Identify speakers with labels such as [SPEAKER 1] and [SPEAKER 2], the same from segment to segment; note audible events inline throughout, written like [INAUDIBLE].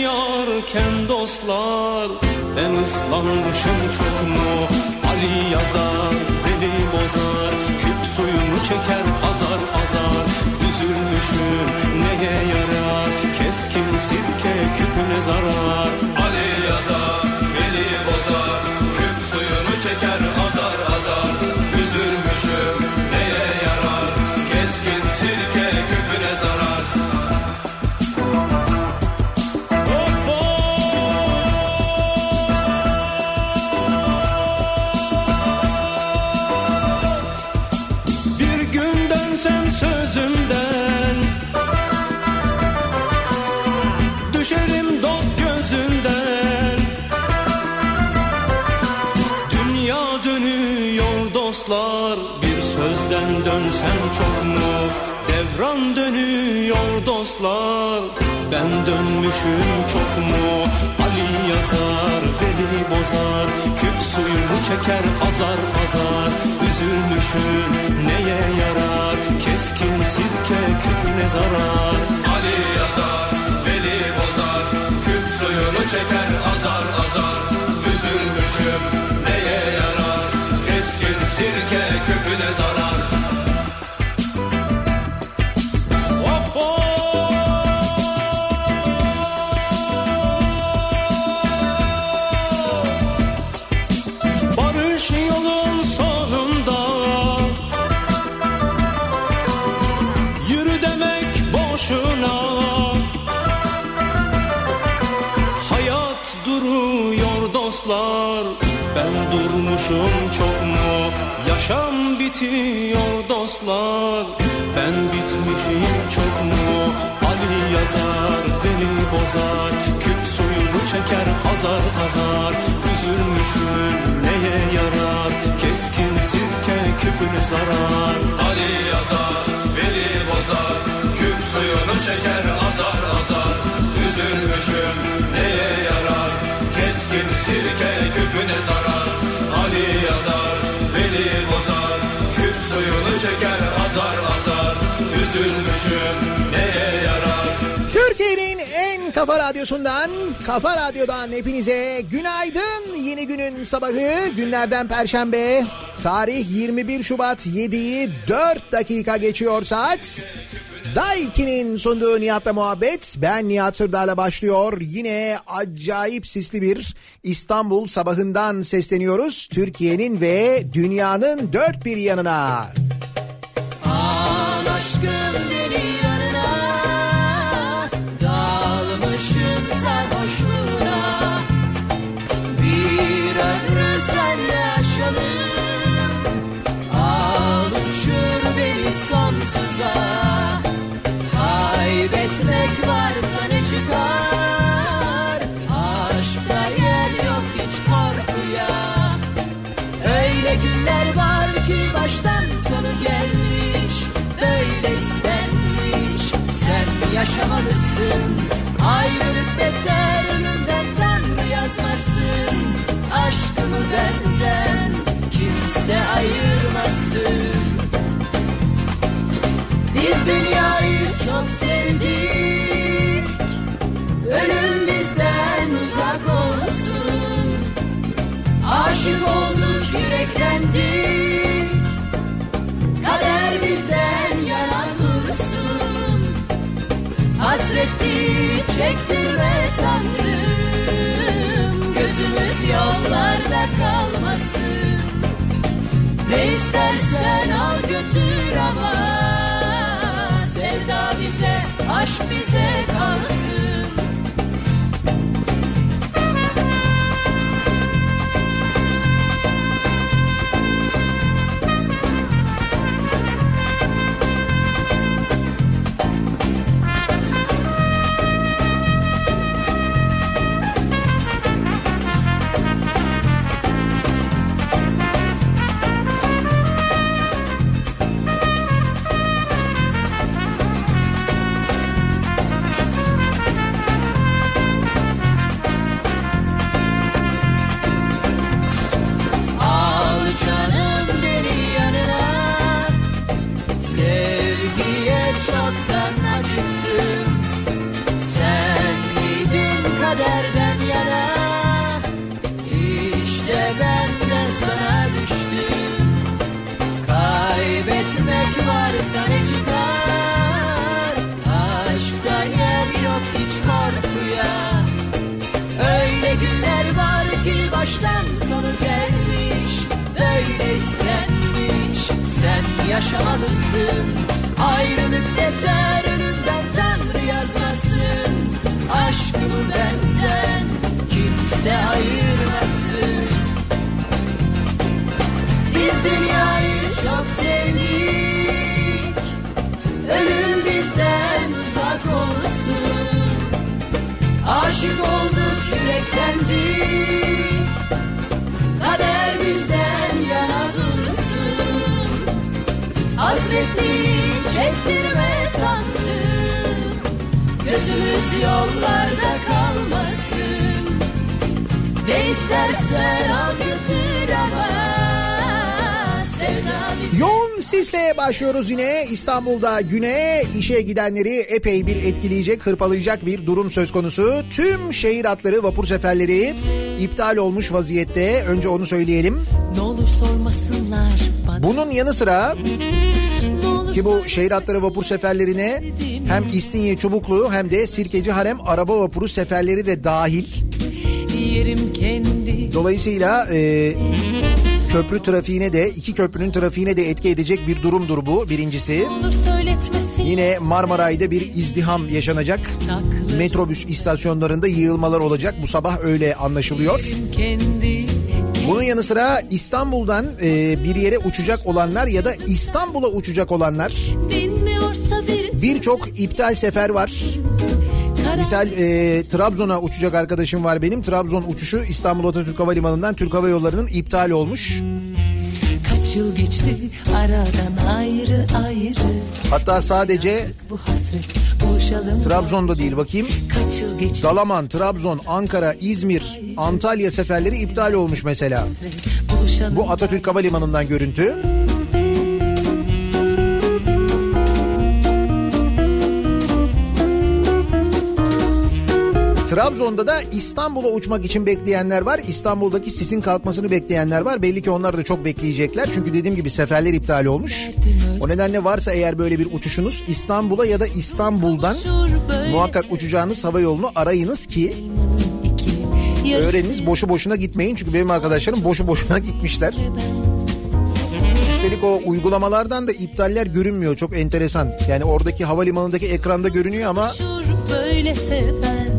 [SPEAKER 1] Rahmet yarken dostlar Ben ıslanmışım çok mu Ali yazar, Veli bozar Küp suyunu çeker azar azar. Üzülmüşüm neye yarar? Keskin sirke küpüne zarar.
[SPEAKER 2] Ali yazar,
[SPEAKER 1] dönmüşüm çok mu? Ali yazar, Veli bozar Küp suyunu çeker azar azar. Üzülmüşüm neye yarar? Keskin sirke küpüne zarar?
[SPEAKER 2] Ali yazar, Veli bozar, küp suyunu çeker
[SPEAKER 1] Yazar Veli bozar Küp suyunu çeker azar azar Üzülmüşüm neye yarar Keskin sirke küpüne zarar
[SPEAKER 2] Ali yazar, Veli bozar, küp suyunu çeker azar azar. Üzülmüşüm neye yarar, keskin sirke küpüne zarar. Ali yazar, Veli bozar, küp suyunu çeker azar azar. Üzülmüşüm
[SPEAKER 3] kafa radyosundan, kafa radyodan hepinize günaydın. Yeni günün sabahı günlerden perşembe. Tarih 21 Şubat 7'yi 4 dakika geçiyor saat. Daiki'nin sunduğu Nihat'la muhabbet. Ben Nihat Sırdar'la başlıyor. Yine acayip sisli bir İstanbul sabahından sesleniyoruz. Türkiye'nin ve dünyanın dört bir yanına.
[SPEAKER 4] Al yaşamalısın. Ayrılık beter ölümden Tanrı yazmasın. Aşkımı benden Kimse ayırmasın. Biz dünyayı çok sevdik. Ölüm bizden uzak olsun. Aşık olduk yüreklendik çektirme Tanrım Gözümüz yollarda kalmasın. Ne istersen al götür ama. Sevda bize, aşk bize kalsın yaşamalısın. Ayrılık yeter ölümden Tanrı yazmasın. Aşkımı benden kimse ayırmasın. Biz dünyayı çok sevdik. Ölüm bizden uzak olsun. Aşık olduk Hasretliği çektirme Tanrım Gözümüz yollarda kalmasın Ne istersen al götür ama
[SPEAKER 3] Yoğun sisle başlıyoruz yine İstanbul'da güne işe gidenleri epey bir etkileyecek, hırpalayacak bir durum söz konusu. Tüm şehir hatları vapur seferleri iptal olmuş vaziyette. Önce onu söyleyelim.
[SPEAKER 5] Ne olur sormasınlar bana.
[SPEAKER 3] Bunun yanı sıra ki bu şehir hatları vapur seferlerine hem İstinye Çubuklu hem de Sirkeci Harem araba vapuru seferleri de dahil. Dolayısıyla e, köprü trafiğine de iki köprünün trafiğine de etki edecek bir durumdur bu birincisi. Yine Marmaray'da bir izdiham yaşanacak. Metrobüs istasyonlarında yığılmalar olacak. Bu sabah öyle anlaşılıyor.
[SPEAKER 5] kendi.
[SPEAKER 3] Bunun yanı sıra İstanbul'dan e, bir yere uçacak olanlar ya da İstanbul'a uçacak olanlar birçok iptal sefer var. Misal e, Trabzon'a uçacak arkadaşım var benim. Trabzon uçuşu İstanbul Atatürk Havalimanı'ndan Türk Hava Yolları'nın iptal olmuş.
[SPEAKER 5] Kaç yıl geçti aradan ayrı ayrı.
[SPEAKER 3] Hatta sadece
[SPEAKER 5] Bu hasret.
[SPEAKER 3] Trabzon'da değil bakayım. Dalaman, Trabzon, Ankara, İzmir, Antalya seferleri iptal olmuş mesela. Bu Atatürk Havalimanı'ndan görüntü. Trabzon'da da İstanbul'a uçmak için bekleyenler var. İstanbul'daki sisin kalkmasını bekleyenler var. Belli ki onlar da çok bekleyecekler. Çünkü dediğim gibi seferler iptal olmuş. O nedenle varsa eğer böyle bir uçuşunuz İstanbul'a ya da İstanbul'dan muhakkak uçacağınız hava yolunu arayınız ki öğreniniz boşu boşuna gitmeyin. Çünkü benim arkadaşlarım boşu boşuna [LAUGHS] gitmişler. Üstelik o uygulamalardan da iptaller görünmüyor. Çok enteresan. Yani oradaki havalimanındaki ekranda görünüyor ama
[SPEAKER 5] böyle seven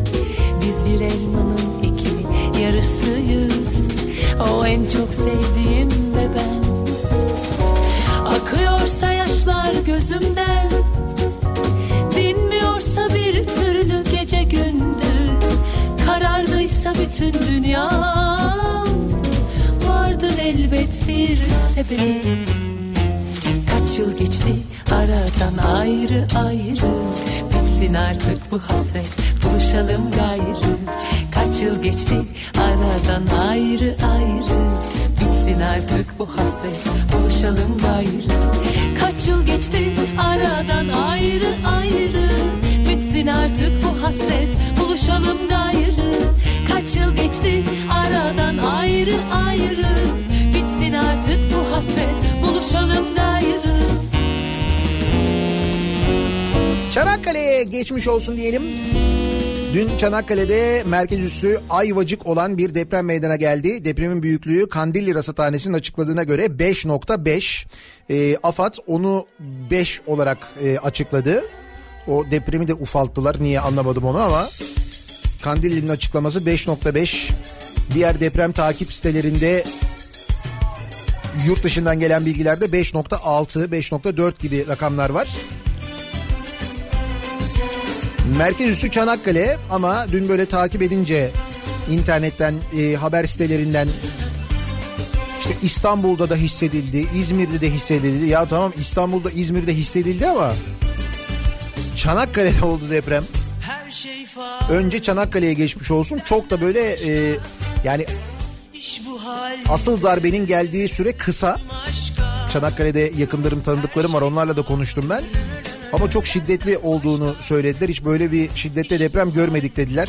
[SPEAKER 5] Biz bir elmanın iki yarısıyız. O en çok sevdiğim ve ben. Akıyorsa yaşlar gözümden Dinmiyorsa bir türlü gece gündüz. Karardıysa bütün dünya Vardır elbet bir sebebi. Kaç yıl geçti aradan ayrı ayrı Bitsin artık bu hasret. Buluşalım gayrı. Kaç yıl geçti aradan ayrı ayrı. Bitsin artık bu hasret. Buluşalım gayrı. Kaç yıl geçti aradan ayrı ayrı. Bitsin artık bu hasret. Buluşalım gayrı. Kaç yıl geçti aradan ayrı ayrı. Bitsin artık bu hasret. Buluşalım gayrı
[SPEAKER 3] Çanakkale'ye geçmiş olsun diyelim. Dün Çanakkale'de merkez üssü Ayvacık olan bir deprem meydana geldi. Depremin büyüklüğü Kandilli Rasathanesi'nin açıkladığına göre 5.5. E, AFAD onu 5 olarak e, açıkladı. O depremi de ufalttılar. Niye anlamadım onu ama Kandilli'nin açıklaması 5.5. Diğer deprem takip sitelerinde yurt dışından gelen bilgilerde 5.6, 5.4 gibi rakamlar var. Merkez üssü Çanakkale ama dün böyle takip edince internetten, e, haber sitelerinden işte İstanbul'da da hissedildi, İzmir'de de hissedildi. Ya tamam İstanbul'da, İzmir'de hissedildi ama Çanakkale'de oldu deprem. Önce Çanakkale'ye geçmiş olsun. Çok da böyle e, yani asıl darbenin geldiği süre kısa. Çanakkale'de yakınlarım tanıdıklarım var onlarla da konuştum ben. Ama çok şiddetli olduğunu söylediler. Hiç böyle bir şiddetli deprem görmedik dediler.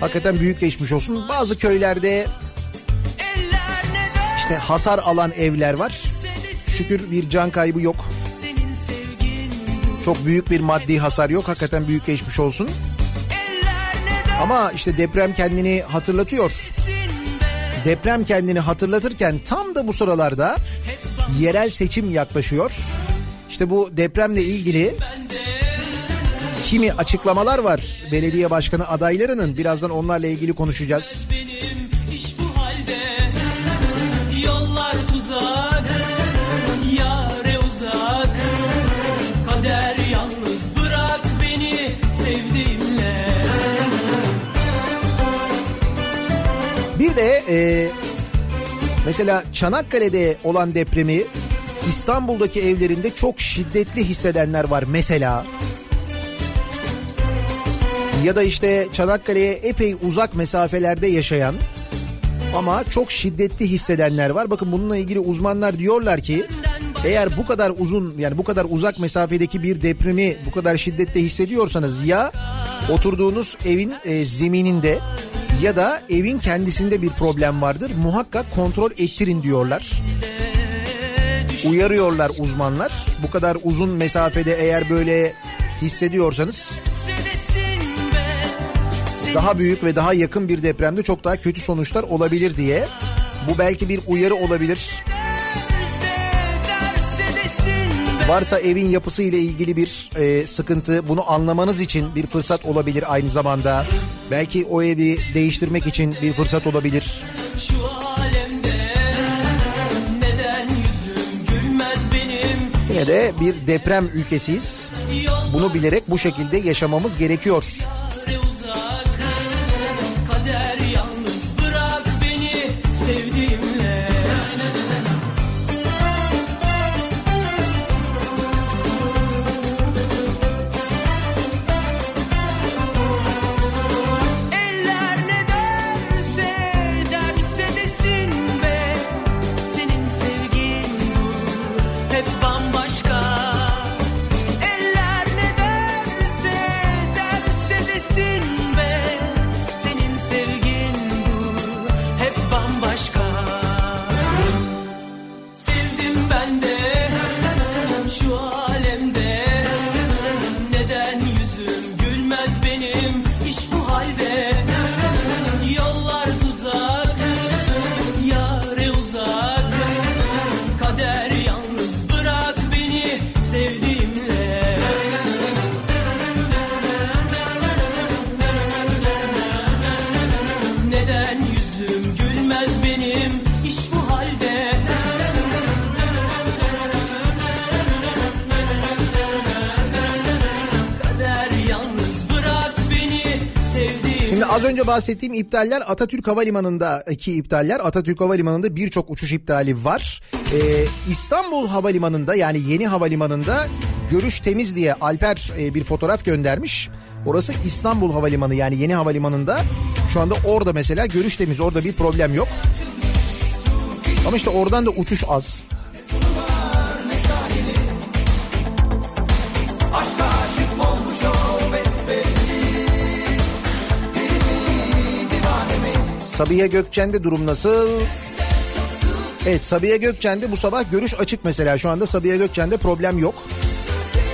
[SPEAKER 3] Hakikaten büyük geçmiş olsun. Bazı köylerde işte hasar alan evler var. Şükür bir can kaybı yok. Çok büyük bir maddi hasar yok. Hakikaten büyük geçmiş olsun. Ama işte deprem kendini hatırlatıyor. Deprem kendini hatırlatırken tam da bu sıralarda yerel seçim yaklaşıyor. İşte bu depremle ilgili kimi açıklamalar var belediye başkanı adaylarının. Birazdan onlarla ilgili konuşacağız. Bir de e, mesela Çanakkale'de olan depremi İstanbul'daki evlerinde çok şiddetli hissedenler var mesela. Ya da işte Çanakkale'ye epey uzak mesafelerde yaşayan ama çok şiddetli hissedenler var. Bakın bununla ilgili uzmanlar diyorlar ki eğer bu kadar uzun yani bu kadar uzak mesafedeki bir depremi bu kadar şiddette hissediyorsanız ya oturduğunuz evin e, zemininde ya da evin kendisinde bir problem vardır. Muhakkak kontrol ettirin diyorlar. Uyarıyorlar uzmanlar. Bu kadar uzun mesafede eğer böyle hissediyorsanız daha büyük ve daha yakın bir depremde çok daha kötü sonuçlar olabilir diye. Bu belki bir uyarı olabilir. Varsa evin yapısı ile ilgili bir e, sıkıntı bunu anlamanız için bir fırsat olabilir aynı zamanda. Belki o evi değiştirmek için bir fırsat olabilir.
[SPEAKER 6] Şu alemde
[SPEAKER 3] Yine de bir deprem ülkesiyiz. Bunu bilerek bu şekilde yaşamamız gerekiyor. Bahsettiğim iptaller Atatürk Havalimanı'ndaki iptaller. Atatürk Havalimanı'nda birçok uçuş iptali var. Ee, İstanbul Havalimanı'nda yani yeni havalimanında görüş temiz diye Alper e, bir fotoğraf göndermiş. Orası İstanbul Havalimanı yani yeni havalimanında. Şu anda orada mesela görüş temiz orada bir problem yok. Ama işte oradan da uçuş az. Sabiha Gökçen'de durum nasıl? Evet Sabiha Gökçen'de bu sabah görüş açık mesela. Şu anda Sabiha Gökçen'de problem yok.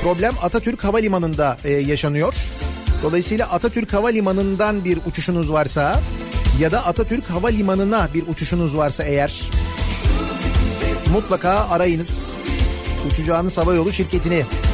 [SPEAKER 3] Problem Atatürk Havalimanı'nda e, yaşanıyor. Dolayısıyla Atatürk Havalimanı'ndan bir uçuşunuz varsa ya da Atatürk Havalimanı'na bir uçuşunuz varsa eğer mutlaka arayınız. Uçacağınız havayolu şirketini.
[SPEAKER 2] Başka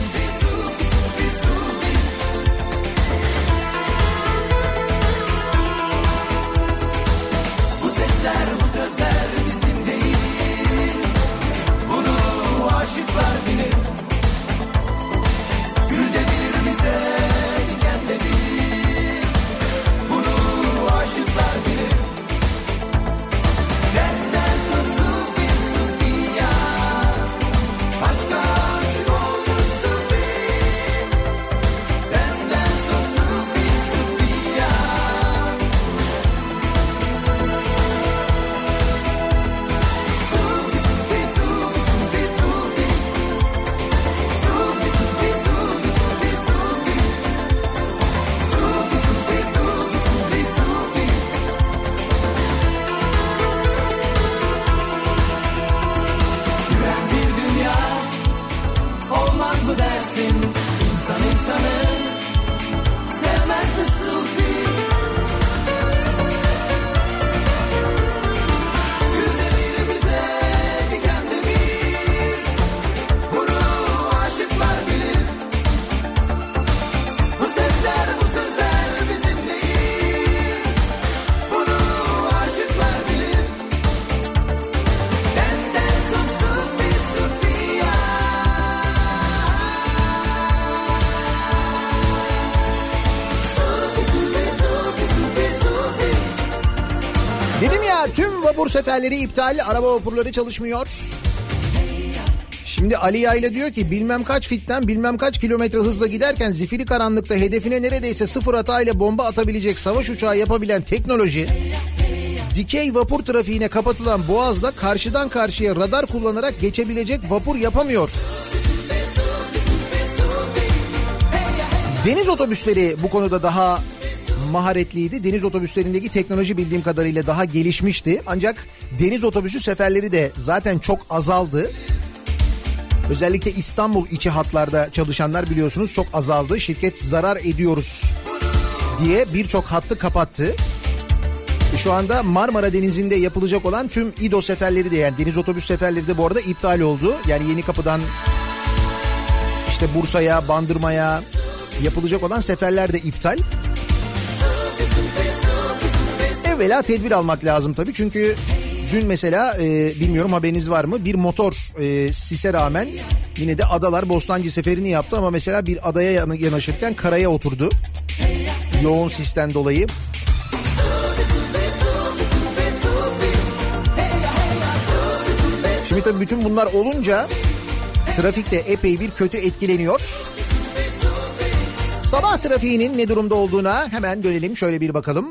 [SPEAKER 3] vapur seferleri iptal, araba vapurları çalışmıyor. Şimdi Ali Yayla diyor ki bilmem kaç fitten bilmem kaç kilometre hızla giderken zifiri karanlıkta hedefine neredeyse sıfır hatayla bomba atabilecek savaş uçağı yapabilen teknoloji dikey vapur trafiğine kapatılan boğazda karşıdan karşıya radar kullanarak geçebilecek vapur yapamıyor. Deniz otobüsleri bu konuda daha maharetliydi. Deniz otobüslerindeki teknoloji bildiğim kadarıyla daha gelişmişti. Ancak deniz otobüsü seferleri de zaten çok azaldı. Özellikle İstanbul içi hatlarda çalışanlar biliyorsunuz çok azaldı. Şirket zarar ediyoruz diye birçok hattı kapattı. Şu anda Marmara Denizi'nde yapılacak olan tüm İDO seferleri de yani deniz otobüs seferleri de bu arada iptal oldu. Yani Yeni Kapı'dan işte Bursa'ya, Bandırma'ya yapılacak olan seferler de iptal. Evvela tedbir almak lazım tabii çünkü dün mesela e, bilmiyorum haberiniz var mı bir motor e, sise rağmen yine de Adalar Bostancı seferini yaptı ama mesela bir adaya yanaşırken karaya oturdu. Yoğun sisten dolayı. Şimdi tabii bütün bunlar olunca trafik de epey bir kötü etkileniyor. Sabah trafiğinin ne durumda olduğuna hemen dönelim şöyle bir bakalım.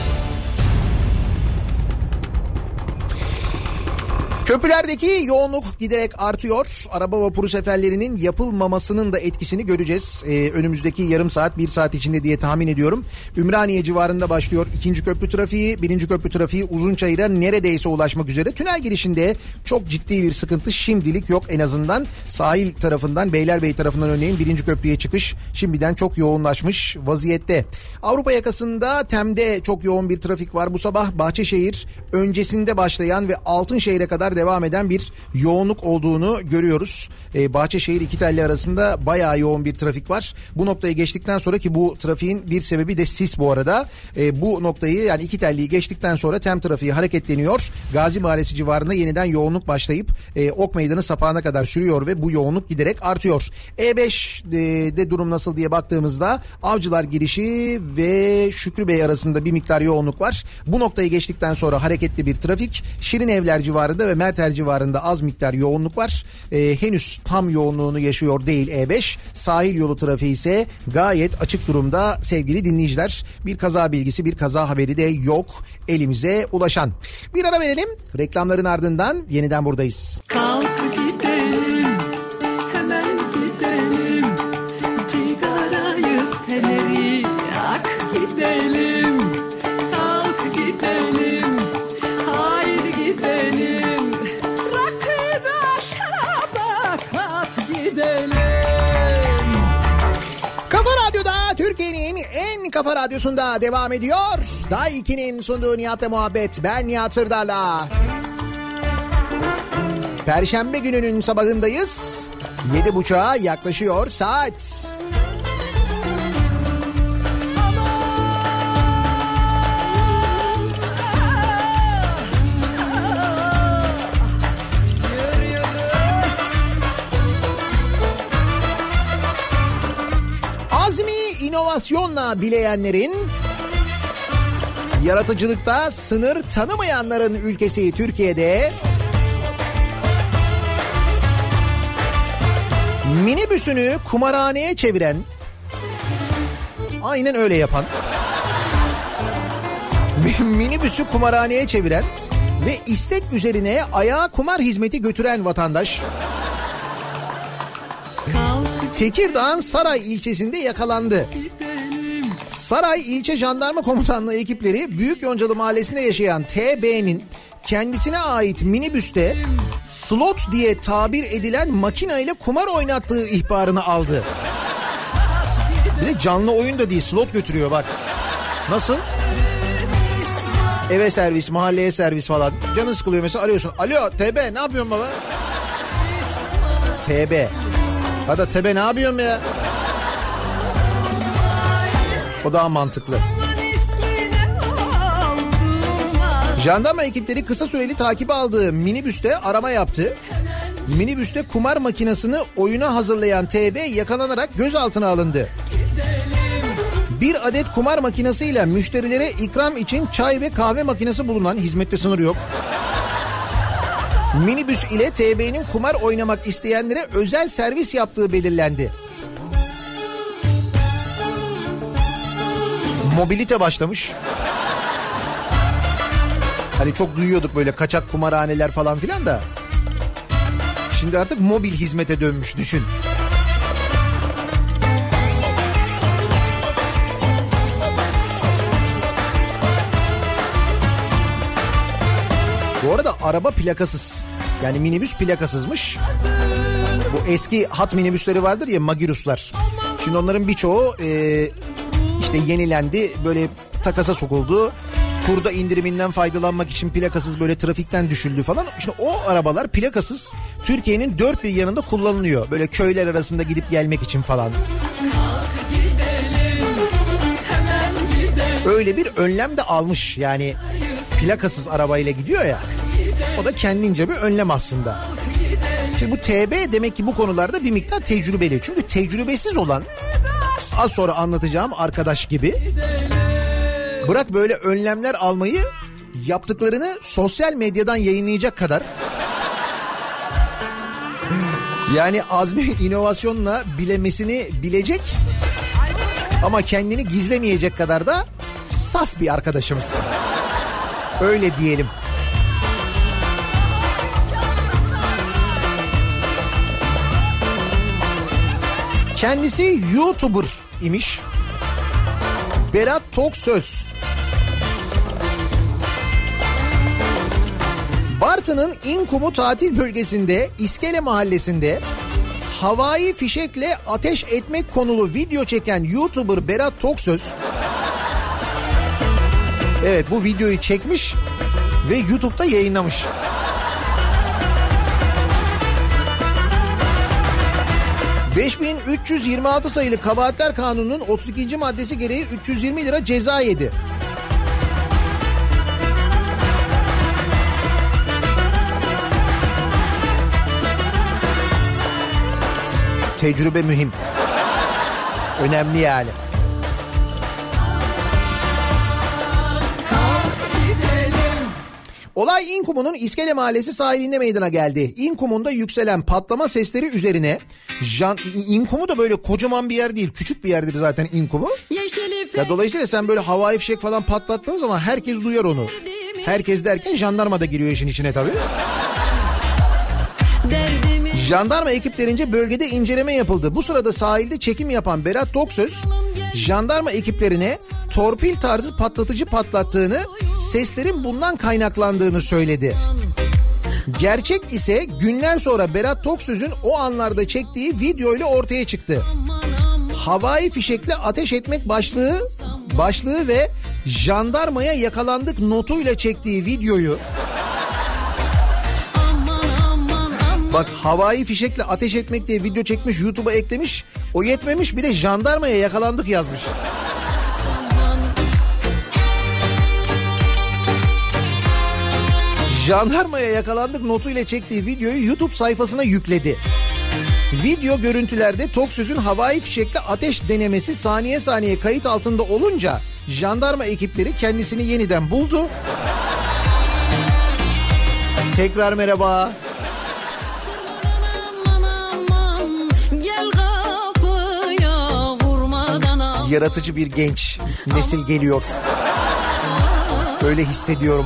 [SPEAKER 3] Köprülerdeki yoğunluk giderek artıyor. Araba vapuru seferlerinin yapılmamasının da etkisini göreceğiz. Ee, önümüzdeki yarım saat bir saat içinde diye tahmin ediyorum. Ümraniye civarında başlıyor ikinci köprü trafiği. Birinci köprü trafiği Uzunçayır'a neredeyse ulaşmak üzere. Tünel girişinde çok ciddi bir sıkıntı şimdilik yok en azından. Sahil tarafından Beylerbeyi tarafından örneğin birinci köprüye çıkış şimdiden çok yoğunlaşmış vaziyette. Avrupa yakasında Tem'de çok yoğun bir trafik var. Bu sabah Bahçeşehir öncesinde başlayan ve Altınşehir'e kadar devam eden bir yoğunluk olduğunu görüyoruz. Ee, Bahçeşehir iki telli arasında bayağı yoğun bir trafik var. Bu noktayı geçtikten sonra ki bu trafiğin bir sebebi de sis bu arada. Ee, bu noktayı yani iki telliyi geçtikten sonra tem trafiği hareketleniyor. Gazi Mahallesi civarında yeniden yoğunluk başlayıp e, Ok Meydanı sapağına kadar sürüyor ve bu yoğunluk giderek artıyor. E5'de durum nasıl diye baktığımızda Avcılar girişi ve Şükrü Bey arasında bir miktar yoğunluk var. Bu noktayı geçtikten sonra hareketli bir trafik. Şirin Evler civarında ve Mertel civarında az miktar yoğunluk var. Ee, henüz tam yoğunluğunu yaşıyor değil E5. Sahil yolu trafiği ise gayet açık durumda sevgili dinleyiciler. Bir kaza bilgisi bir kaza haberi de yok elimize ulaşan. Bir ara verelim. Reklamların ardından yeniden buradayız.
[SPEAKER 5] Kalk gidelim,
[SPEAKER 3] kafa radyosunda devam ediyor. Day 2'nin sunduğu Nihat'la muhabbet. Ben Nihat Sırdar'la. Perşembe gününün sabahındayız. Yedi buçuğa yaklaşıyor saat. İnovasyonla bileyenlerin yaratıcılıkta sınır tanımayanların ülkesi Türkiye'de minibüsünü kumarhaneye çeviren aynen öyle yapan [LAUGHS] minibüsü kumarhaneye çeviren ve istek üzerine ayağa kumar hizmeti götüren vatandaş Tekirdağ'ın Saray ilçesinde yakalandı. Saray İlçe Jandarma Komutanlığı ekipleri Büyük Yoncalı Mahallesi'nde yaşayan TB'nin kendisine ait minibüste slot diye tabir edilen makina ile kumar oynattığı ihbarını aldı. Bir de canlı oyun da değil slot götürüyor bak. Nasıl? Eve servis, mahalleye servis falan. Canın sıkılıyor mesela arıyorsun. Alo TB ne yapıyorsun baba? TB. Hadi TB ne yapıyorsun ya? O daha mantıklı. Jandarma ekipleri kısa süreli takip aldığı minibüste arama yaptı. Minibüste kumar makinesini oyuna hazırlayan TB yakalanarak gözaltına alındı. Bir adet kumar makinesiyle müşterilere ikram için çay ve kahve makinesi bulunan hizmette sınır yok. Minibüs ile TB'nin kumar oynamak isteyenlere özel servis yaptığı belirlendi. Mobilite başlamış. Hani çok duyuyorduk böyle kaçak kumarhaneler falan filan da. Şimdi artık mobil hizmete dönmüş düşün. Bu arada araba plakasız. Yani minibüs plakasızmış. Bu eski hat minibüsleri vardır ya Magiruslar. Şimdi onların birçoğu e, işte yenilendi. Böyle takasa sokuldu. Kurda indiriminden faydalanmak için plakasız böyle trafikten düşüldü falan. İşte o arabalar plakasız Türkiye'nin dört bir yanında kullanılıyor. Böyle köyler arasında gidip gelmek için falan. Öyle bir önlem de almış yani plakasız arabayla gidiyor ya. O da kendince bir önlem aslında. Şimdi bu TB demek ki bu konularda bir miktar tecrübeli. Çünkü tecrübesiz olan az sonra anlatacağım arkadaş gibi bırak böyle önlemler almayı yaptıklarını sosyal medyadan yayınlayacak kadar yani azmi [LAUGHS] inovasyonla bilemesini bilecek ama kendini gizlemeyecek kadar da saf bir arkadaşımız. Öyle diyelim. Kendisi YouTuber imiş. Berat Toksöz. Bartın'ın İnkumu tatil bölgesinde İskele mahallesinde havai fişekle ateş etmek konulu video çeken YouTuber Berat Toksöz Evet bu videoyu çekmiş ve YouTube'da yayınlamış. ...5326 sayılı kabahatler kanununun 32. maddesi gereği 320 lira ceza yedi. Tecrübe mühim. Önemli yani. Olay İnkum'un İskele Mahallesi sahilinde meydana geldi. İnkum'unda yükselen patlama sesleri üzerine Jan, İnkum'u da böyle kocaman bir yer değil. Küçük bir yerdir zaten İnkum'u. Ya dolayısıyla sen böyle havai fişek falan patlattığın zaman herkes duyar onu. Herkes derken jandarma da giriyor işin içine tabii. Jandarma ekiplerince bölgede inceleme yapıldı. Bu sırada sahilde çekim yapan Berat Toksöz jandarma ekiplerine torpil tarzı patlatıcı patlattığını, seslerin bundan kaynaklandığını söyledi. Gerçek ise günler sonra Berat Toksöz'ün o anlarda çektiği video ile ortaya çıktı. Havai fişekle ateş etmek başlığı başlığı ve jandarmaya yakalandık notuyla çektiği videoyu Bak havai fişekle ateş etmek diye video çekmiş YouTube'a eklemiş. O yetmemiş bir de jandarmaya yakalandık yazmış. Jandarmaya yakalandık notuyla çektiği videoyu YouTube sayfasına yükledi. Video görüntülerde Toksöz'ün havai fişekle ateş denemesi saniye saniye kayıt altında olunca jandarma ekipleri kendisini yeniden buldu. Tekrar merhaba. Yaratıcı bir genç nesil geliyor. Öyle hissediyorum.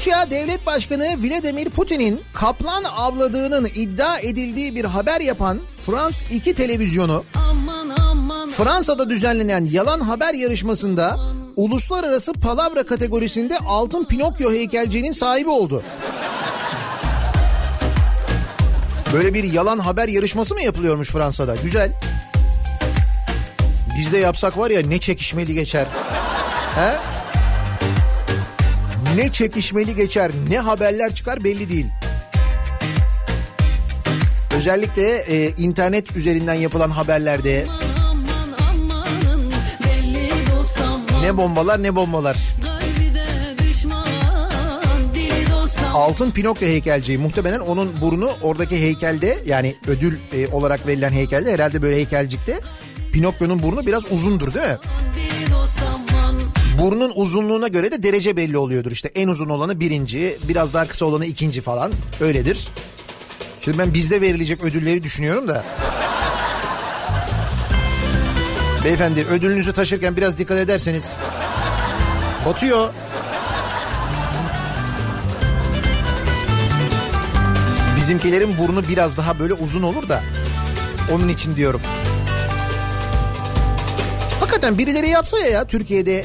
[SPEAKER 3] Rusya Devlet Başkanı Vladimir Putin'in kaplan avladığının iddia edildiği bir haber yapan Frans 2 televizyonu
[SPEAKER 7] Aman aman
[SPEAKER 3] Fransa'da düzenlenen yalan haber yarışmasında uluslararası palavra kategorisinde altın Pinokyo heykelciğinin sahibi oldu. Böyle bir yalan haber yarışması mı yapılıyormuş Fransa'da? Güzel. Biz de yapsak var ya ne çekişmeli geçer. He? Ne çekişmeli geçer, ne haberler çıkar belli değil. Özellikle e, internet üzerinden yapılan haberlerde
[SPEAKER 7] aman dost aman
[SPEAKER 3] ne bombalar ne bombalar.
[SPEAKER 7] Düşman aman
[SPEAKER 3] Altın Pinokyo heykelciği muhtemelen onun burnu oradaki heykelde yani ödül e, olarak verilen heykelde herhalde böyle heykelcikte Pinokyo'nun burnu biraz uzundur değil mi?
[SPEAKER 7] aman
[SPEAKER 3] Burnun uzunluğuna göre de derece belli oluyordur. İşte en uzun olanı birinci, biraz daha kısa olanı ikinci falan öyledir. Şimdi ben bizde verilecek ödülleri düşünüyorum da. Beyefendi ödülünüzü taşırken biraz dikkat ederseniz. Batıyor. Bizimkilerin burnu biraz daha böyle uzun olur da. Onun için diyorum. Hakikaten birileri yapsa ya, ya Türkiye'de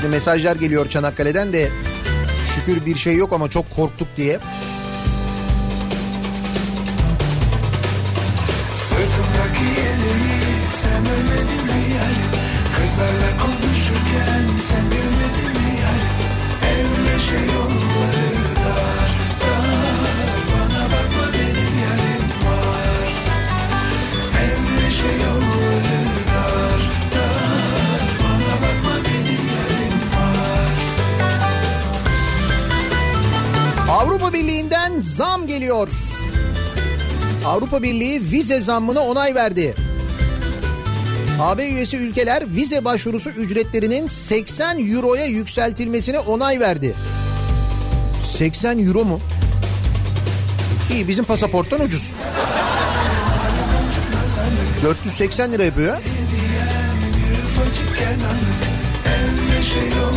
[SPEAKER 3] Şimdi mesajlar geliyor Çanakkale'den de şükür bir şey yok ama çok korktuk diye. Geliyor. Avrupa Birliği vize zammına onay verdi. AB üyesi ülkeler vize başvurusu ücretlerinin 80 euroya yükseltilmesine onay verdi. 80 euro mu? İyi bizim pasaporttan ucuz. 480 lira yapıyor.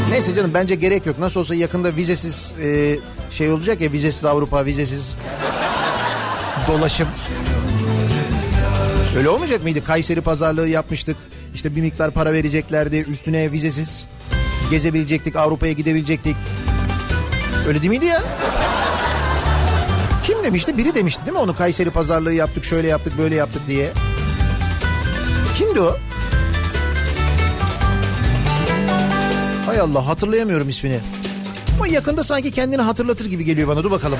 [SPEAKER 3] Neyse canım bence gerek yok. Nasıl olsa yakında vizesiz e, şey olacak ya vizesiz Avrupa, vizesiz dolaşım. Öyle olmayacak mıydı? Kayseri pazarlığı yapmıştık. İşte bir miktar para vereceklerdi. Üstüne vizesiz gezebilecektik, Avrupa'ya gidebilecektik. Öyle değil miydi ya? Kim demişti? Biri demişti değil mi onu? Kayseri pazarlığı yaptık, şöyle yaptık, böyle yaptık diye. Kimdi o? Hay Allah hatırlayamıyorum ismini. Ama yakında sanki kendini hatırlatır gibi geliyor bana. Dur bakalım.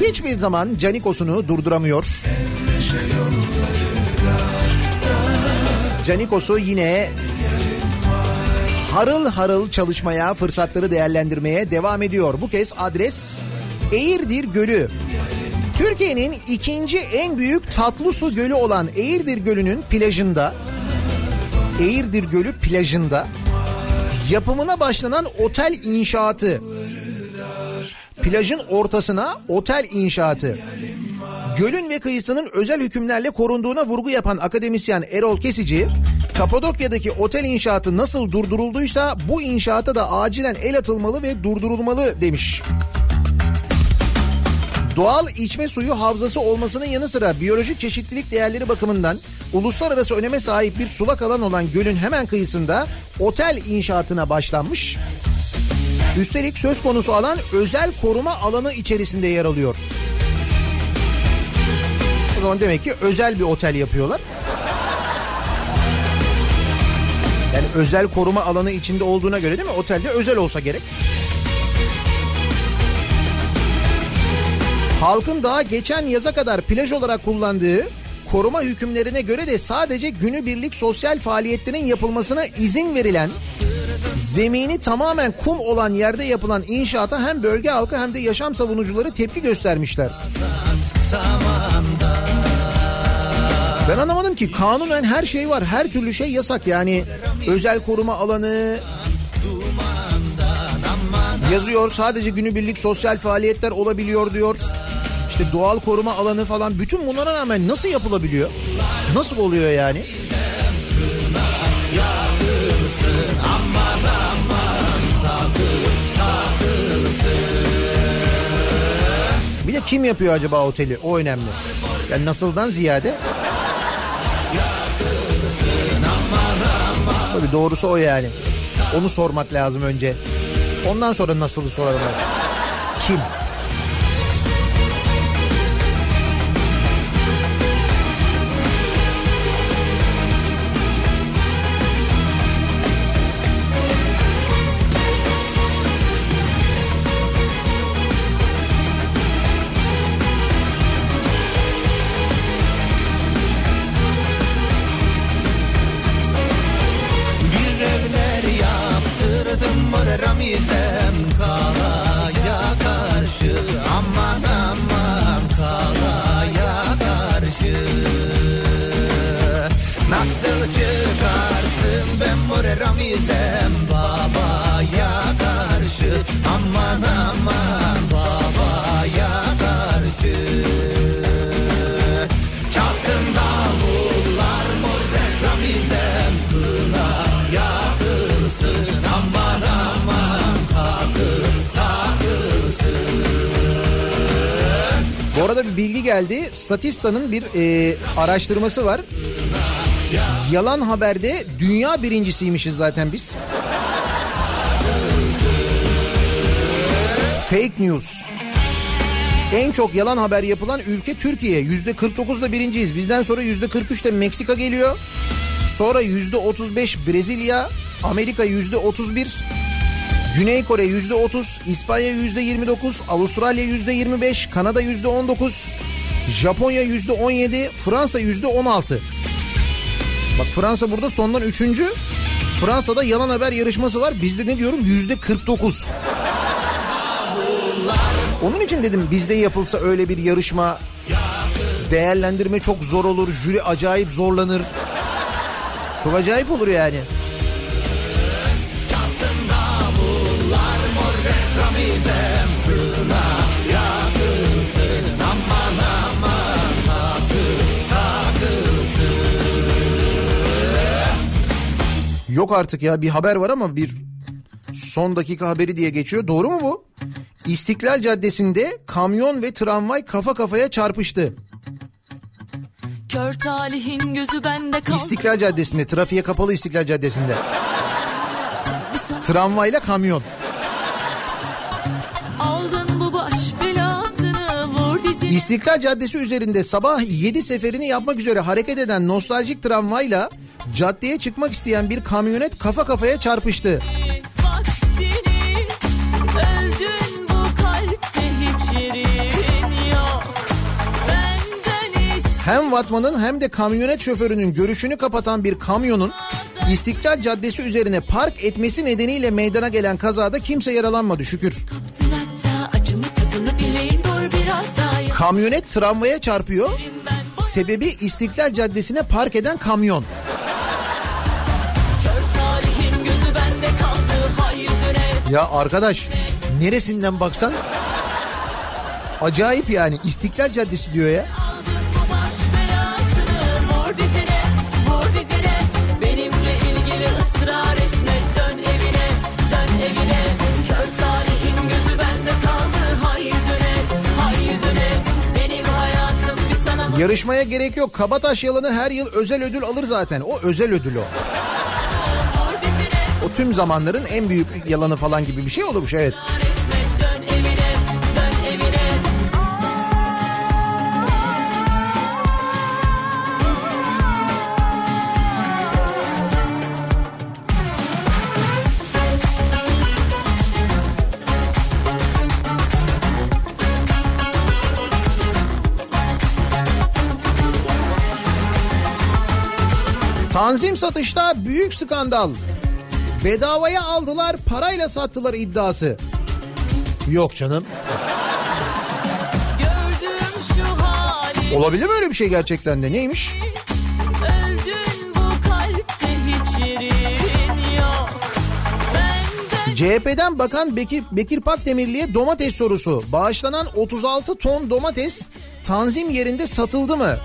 [SPEAKER 3] hiçbir zaman Canikos'unu durduramıyor. Canikos'u yine harıl harıl çalışmaya, fırsatları değerlendirmeye devam ediyor. Bu kez adres Eğirdir Gölü. Türkiye'nin ikinci en büyük tatlı su gölü olan Eğirdir Gölü'nün plajında Eğirdir Gölü plajında yapımına başlanan otel inşaatı. Plajın ortasına otel inşaatı. Gölün ve kıyısının özel hükümlerle korunduğuna vurgu yapan akademisyen Erol Kesici, Kapadokya'daki otel inşaatı nasıl durdurulduysa bu inşaata da acilen el atılmalı ve durdurulmalı demiş. Doğal içme suyu havzası olmasının yanı sıra biyolojik çeşitlilik değerleri bakımından uluslararası öneme sahip bir sulak alan olan gölün hemen kıyısında otel inşaatına başlanmış. Üstelik söz konusu alan özel koruma alanı içerisinde yer alıyor. O zaman demek ki özel bir otel yapıyorlar. Yani özel koruma alanı içinde olduğuna göre değil mi? Otelde özel olsa gerek. Halkın daha geçen yaza kadar plaj olarak kullandığı koruma hükümlerine göre de sadece günübirlik sosyal faaliyetlerin yapılmasına izin verilen zemini tamamen kum olan yerde yapılan inşaata hem bölge halkı hem de yaşam savunucuları tepki göstermişler. Ben anlamadım ki kanunen her şey var. Her türlü şey yasak yani. Özel koruma alanı yazıyor. Sadece günübirlik sosyal faaliyetler olabiliyor diyor. İşte doğal koruma alanı falan. Bütün bunlara rağmen nasıl yapılabiliyor? Nasıl oluyor yani? Bir de kim yapıyor acaba oteli? O önemli. Yani nasıldan ziyade. Tabii doğrusu o yani. Onu sormak lazım önce. Ondan sonra nasılı soralım. Kim? Geldi. Statista'nın bir e, araştırması var. Yalan haberde dünya birincisiymişiz zaten biz. Fake news. En çok yalan haber yapılan ülke Türkiye. Yüzde 49'da birinciyiz. Bizden sonra yüzde 43'te Meksika geliyor. Sonra yüzde 35 Brezilya, Amerika yüzde 31, Güney Kore yüzde 30, İspanya yüzde 29, Avustralya yüzde 25, Kanada yüzde 19, Japonya yüzde 17, Fransa yüzde 16. Bak Fransa burada sondan üçüncü. Fransa'da yalan haber yarışması var. Bizde ne diyorum yüzde 49. Onun için dedim bizde yapılsa öyle bir yarışma değerlendirme çok zor olur. Jüri acayip zorlanır. Çok acayip olur yani.
[SPEAKER 2] Çalsın davullar mor Ramizem kına
[SPEAKER 3] Yok artık ya bir haber var ama bir son dakika haberi diye geçiyor. Doğru mu bu? İstiklal Caddesi'nde kamyon ve tramvay kafa kafaya çarpıştı.
[SPEAKER 7] Kör talihin gözü bende kaldı.
[SPEAKER 3] İstiklal Caddesi'nde trafiğe kapalı İstiklal Caddesi'nde. Tramvayla kamyon. İstiklal Caddesi üzerinde sabah 7 seferini yapmak üzere hareket eden nostaljik tramvayla caddeye çıkmak isteyen bir kamyonet kafa kafaya çarpıştı. Hem Vatman'ın hem de kamyonet şoförünün görüşünü kapatan bir kamyonun İstiklal Caddesi üzerine park etmesi nedeniyle meydana gelen kazada kimse yaralanmadı şükür.
[SPEAKER 7] hatta
[SPEAKER 3] Kamyonet tramvaya çarpıyor. Sebebi İstiklal Caddesi'ne park eden kamyon. Ya arkadaş neresinden baksan acayip yani İstiklal Caddesi diyor ya. Yarışmaya gerek yok. Kabataş yalanı her yıl özel ödül alır zaten. O özel ödül o. O tüm zamanların en büyük yalanı falan gibi bir şey olmuş evet.
[SPEAKER 7] Dön
[SPEAKER 3] Tanzim satışta büyük skandal. Bedavaya aldılar parayla sattılar iddiası. Yok canım. Olabilir mi öyle bir şey gerçekten de neymiş? CHP'den Bakan Bekir, Bekir Pakdemirli'ye domates sorusu. Bağışlanan 36 ton domates tanzim yerinde satıldı mı?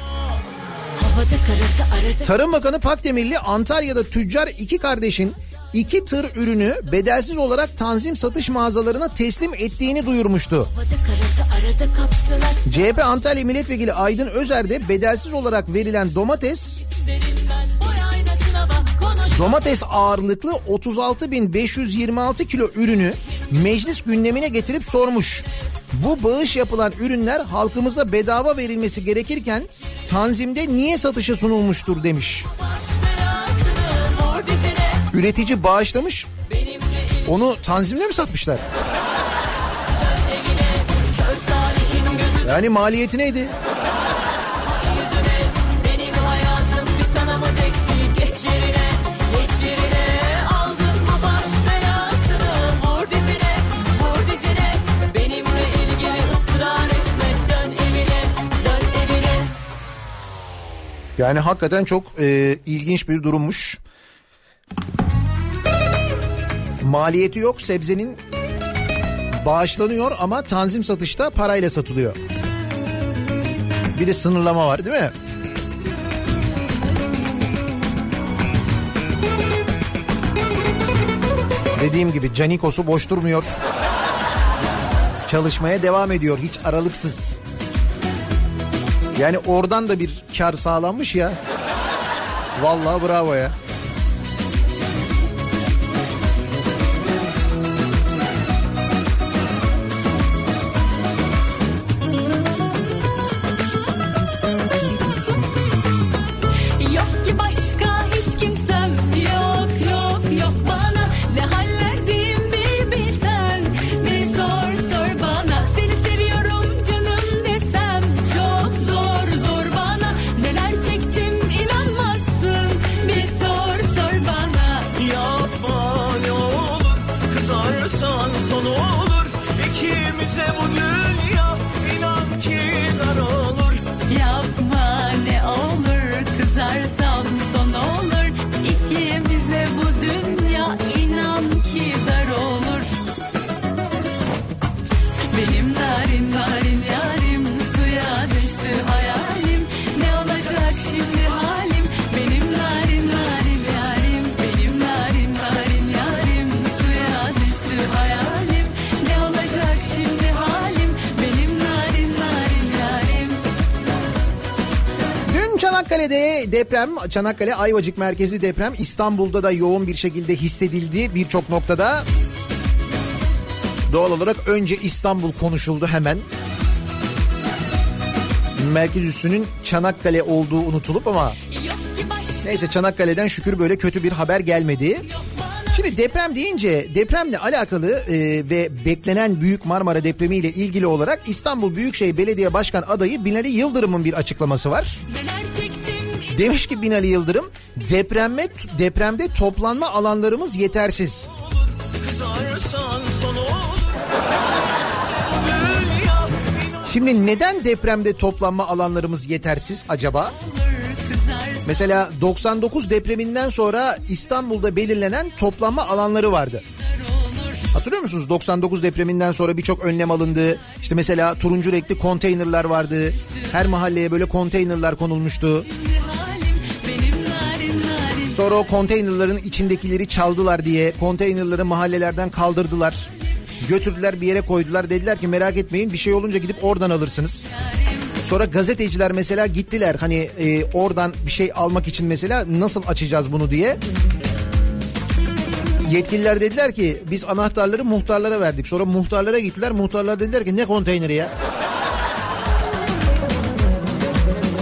[SPEAKER 3] Tarım Bakanı Pakdemirli Antalya'da tüccar iki kardeşin iki tır ürünü bedelsiz olarak tanzim satış mağazalarına teslim ettiğini duyurmuştu. CHP Antalya Milletvekili Aydın Özer de bedelsiz olarak verilen domates domates ağırlıklı 36.526 kilo ürünü meclis gündemine getirip sormuş. Bu bağış yapılan ürünler halkımıza bedava verilmesi gerekirken tanzimde niye satışa sunulmuştur demiş. Üretici bağışlamış onu tanzimde mi satmışlar? Yani maliyeti neydi? Yani hakikaten çok e, ilginç bir durummuş. Maliyeti yok sebzenin bağışlanıyor ama tanzim satışta parayla satılıyor. Bir de sınırlama var değil mi? Dediğim gibi Canikos'u boş durmuyor. Çalışmaya devam ediyor hiç aralıksız. Yani oradan da bir kar sağlanmış ya. Vallahi bravo ya. Çanakkale Ayvacık merkezi deprem İstanbul'da da yoğun bir şekilde hissedildi birçok noktada. Doğal olarak önce İstanbul konuşuldu hemen. Merkez üssünün Çanakkale olduğu unutulup ama neyse Çanakkale'den şükür böyle kötü bir haber gelmedi. Şimdi deprem deyince depremle alakalı e, ve beklenen Büyük Marmara depremiyle ilgili olarak İstanbul Büyükşehir Belediye Başkan adayı Binali Yıldırım'ın bir açıklaması var.
[SPEAKER 5] neler
[SPEAKER 3] Demiş ki Binali Yıldırım depremme, depremde toplanma alanlarımız yetersiz. Şimdi neden depremde toplanma alanlarımız yetersiz acaba? Mesela 99 depreminden sonra İstanbul'da belirlenen toplanma alanları vardı. Hatırlıyor musunuz? 99 depreminden sonra birçok önlem alındı. İşte mesela turuncu renkli konteynerlar vardı. Her mahalleye böyle konteynerlar konulmuştu. Sonra o konteynerların içindekileri çaldılar diye konteynerları mahallelerden kaldırdılar. Götürdüler bir yere koydular. Dediler ki merak etmeyin bir şey olunca gidip oradan alırsınız. Sonra gazeteciler mesela gittiler hani e, oradan bir şey almak için mesela nasıl açacağız bunu diye. Yetkililer dediler ki biz anahtarları muhtarlara verdik. Sonra muhtarlara gittiler. Muhtarlar dediler ki ne konteyneri ya?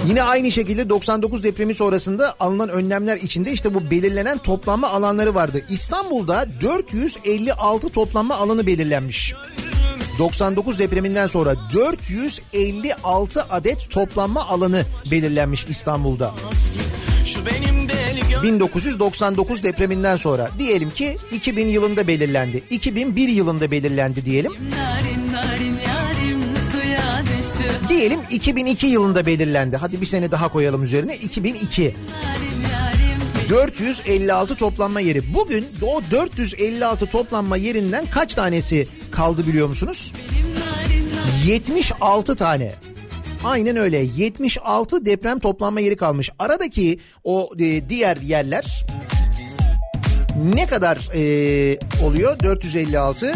[SPEAKER 3] Yine aynı şekilde 99 depremi sonrasında alınan önlemler içinde işte bu belirlenen toplanma alanları vardı. İstanbul'da 456 toplanma alanı belirlenmiş. 99 depreminden sonra 456 adet toplanma alanı belirlenmiş İstanbul'da.
[SPEAKER 8] Şu benim deli gönlüm
[SPEAKER 3] 1999 depreminden sonra diyelim ki 2000 yılında belirlendi. 2001 yılında belirlendi diyelim.
[SPEAKER 5] Narin narin.
[SPEAKER 3] Diyelim 2002 yılında belirlendi. Hadi bir sene daha koyalım üzerine 2002.
[SPEAKER 5] Narin yarim
[SPEAKER 3] 456 toplanma yeri. Bugün o 456 toplanma yerinden kaç tanesi kaldı biliyor musunuz?
[SPEAKER 5] narin narin
[SPEAKER 3] 76 tane. Aynen öyle 76 deprem toplanma yeri kalmış. Aradaki o e, diğer yerler ne kadar e, oluyor? 456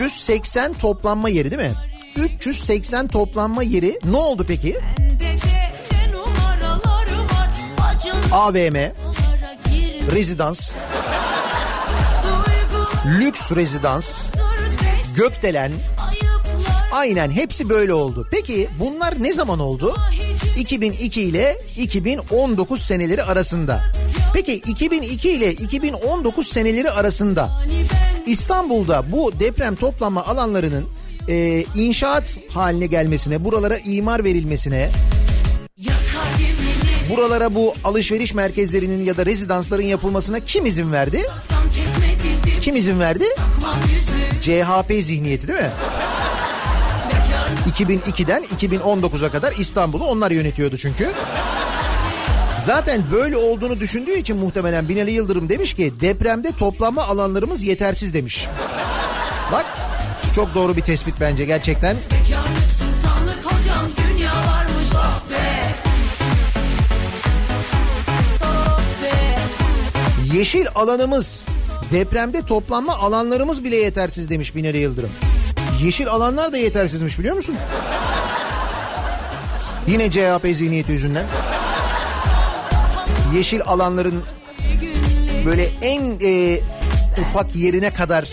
[SPEAKER 3] 380 toplanma yeri değil mi? 380 toplanma yeri ne oldu peki? AVM, rezidans, lüks rezidans, gökdelen, aynen hepsi böyle oldu. Peki bunlar ne zaman oldu? 2002 ile 2019 seneleri arasında. Peki 2002 ile 2019 seneleri arasında İstanbul'da bu deprem toplanma alanlarının e, inşaat haline gelmesine, buralara imar verilmesine, buralara bu alışveriş merkezlerinin ya da rezidansların yapılmasına kim izin verdi? Kim izin verdi? CHP zihniyeti değil mi? 2002'den 2019'a kadar İstanbul'u onlar yönetiyordu çünkü. Zaten böyle olduğunu düşündüğü için muhtemelen Binali Yıldırım demiş ki depremde toplanma alanlarımız yetersiz demiş. Bak çok doğru bir tespit bence gerçekten. Yeşil alanımız, depremde toplanma alanlarımız bile yetersiz demiş Binali Yıldırım. Yeşil alanlar da yetersizmiş biliyor musun? Yine CHP zihniyeti yüzünden. Yeşil alanların böyle en e, ufak yerine kadar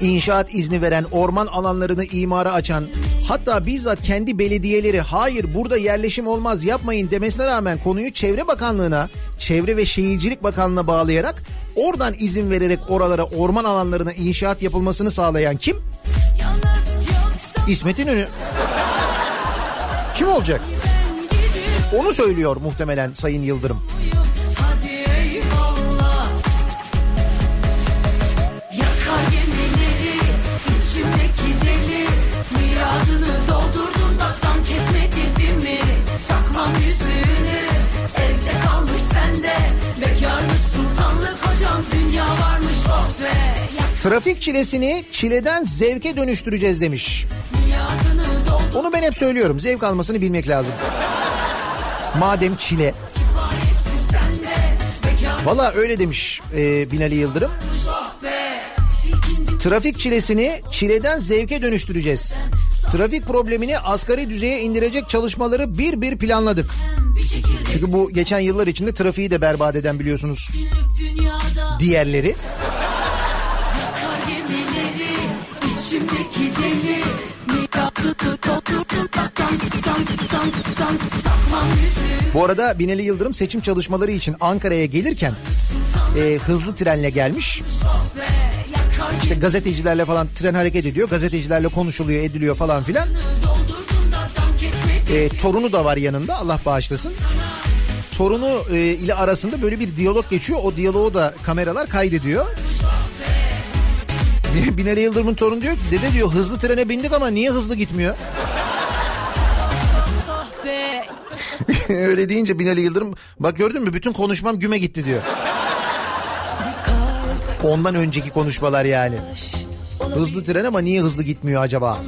[SPEAKER 3] inşaat izni veren, orman alanlarını imara açan, hatta bizzat kendi belediyeleri hayır burada yerleşim olmaz yapmayın demesine rağmen konuyu Çevre Bakanlığı'na, Çevre ve Şehircilik Bakanlığı'na bağlayarak oradan izin vererek oralara orman alanlarına inşaat yapılmasını sağlayan kim? İsmet İnönü. Kim olacak? Onu söylüyor muhtemelen Sayın Yıldırım.
[SPEAKER 5] Oh
[SPEAKER 3] Trafik çilesini çileden zevke dönüştüreceğiz demiş. Onu ben hep söylüyorum. Zevk almasını bilmek lazım. Madem çile. Valla öyle demiş e, Binali Yıldırım. Trafik çilesini çileden zevke dönüştüreceğiz. Trafik problemini asgari düzeye indirecek çalışmaları bir bir planladık. Çünkü bu geçen yıllar içinde trafiği de berbat eden biliyorsunuz diğerleri.
[SPEAKER 5] Gemileri içimdeki deli
[SPEAKER 3] Bu arada Binali Yıldırım seçim çalışmaları için Ankara'ya gelirken e, hızlı trenle gelmiş. İşte gazetecilerle falan tren hareket ediyor. Gazetecilerle konuşuluyor ediliyor falan filan. E, torunu da var yanında Allah bağışlasın. Torunu e, ile arasında böyle bir diyalog geçiyor. O diyaloğu da kameralar kaydediyor. Binali Yıldırım'ın torunu diyor ki dede diyor hızlı trene bindik ama niye hızlı gitmiyor? [LAUGHS] Öyle deyince Binali Yıldırım bak gördün mü bütün konuşmam güme gitti diyor. Ondan önceki konuşmalar yani. Hızlı tren ama niye hızlı gitmiyor acaba?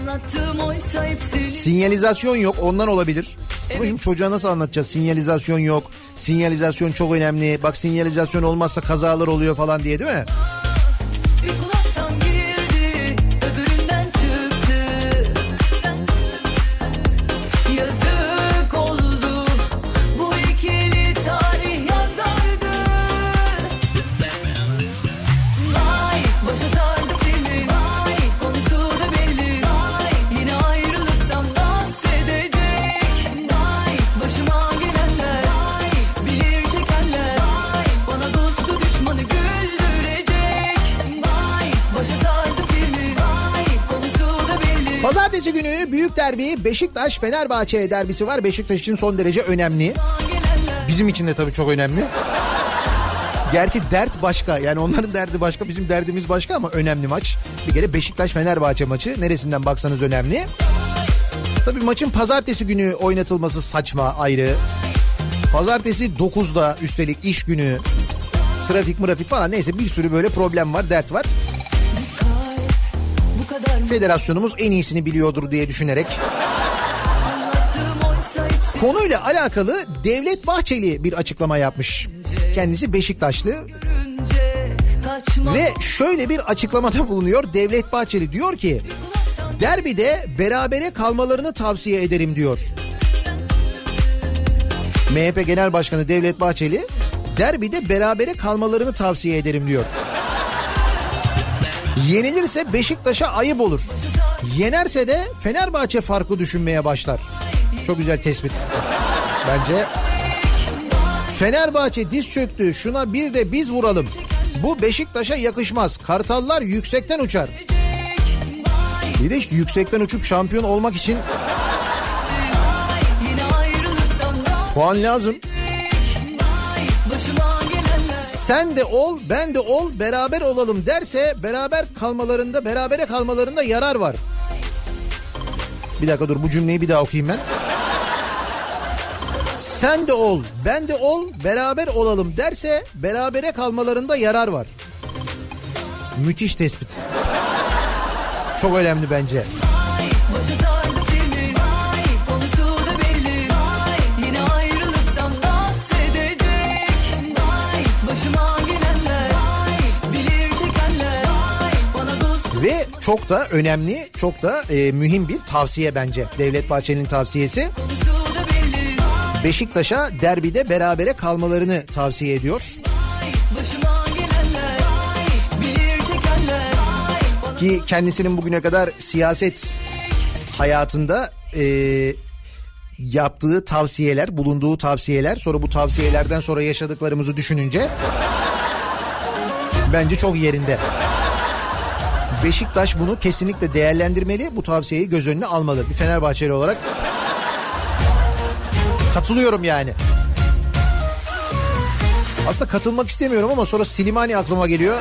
[SPEAKER 3] Sinyalizasyon yok ondan olabilir. Ama şimdi çocuğa nasıl anlatacağız? Sinyalizasyon yok. Sinyalizasyon çok önemli. Bak sinyalizasyon olmazsa kazalar oluyor falan diye değil mi? Pazartesi günü büyük derbi Beşiktaş Fenerbahçe derbisi var. Beşiktaş için son derece önemli. Bizim için de tabii çok önemli. Gerçi dert başka yani onların derdi başka bizim derdimiz başka ama önemli maç. Bir kere Beşiktaş Fenerbahçe maçı neresinden baksanız önemli. Tabii maçın pazartesi günü oynatılması saçma ayrı. Pazartesi 9'da üstelik iş günü. Trafik mırafik falan neyse bir sürü böyle problem var dert var. Federasyonumuz en iyisini biliyordur diye düşünerek Konuyla alakalı Devlet Bahçeli bir açıklama yapmış. Kendisi Beşiktaşlı ve şöyle bir açıklamada [LAUGHS] bulunuyor. Devlet Bahçeli diyor ki derbide berabere kalmalarını tavsiye ederim diyor. MHP Genel Başkanı Devlet Bahçeli derbide berabere kalmalarını tavsiye ederim diyor. Yenilirse Beşiktaş'a ayıp olur. Yenerse de Fenerbahçe farklı düşünmeye başlar. Çok güzel tespit. Bence Fenerbahçe diz çöktü şuna bir de biz vuralım. Bu Beşiktaş'a yakışmaz. Kartallar yüksekten uçar. Bir de işte yüksekten uçup şampiyon olmak için puan lazım. Sen de ol ben de ol beraber olalım derse beraber kalmalarında berabere kalmalarında yarar var. Bir dakika dur bu cümleyi bir daha okuyayım ben. Sen de ol ben de ol beraber olalım derse berabere kalmalarında yarar var. Müthiş tespit. Çok önemli bence.
[SPEAKER 7] Başa
[SPEAKER 3] çok da önemli, çok da e, mühim bir tavsiye bence. Devlet Bahçeli'nin tavsiyesi. Beşiktaş'a derbide berabere kalmalarını tavsiye ediyor. Ki kendisinin bugüne kadar siyaset hayatında e, yaptığı tavsiyeler, bulunduğu tavsiyeler, sonra bu tavsiyelerden sonra yaşadıklarımızı düşününce bence çok yerinde. Beşiktaş bunu kesinlikle değerlendirmeli, bu tavsiyeyi göz önüne almalı. Bir Fenerbahçeli olarak katılıyorum yani. Aslında katılmak istemiyorum ama sonra Silimani aklıma geliyor.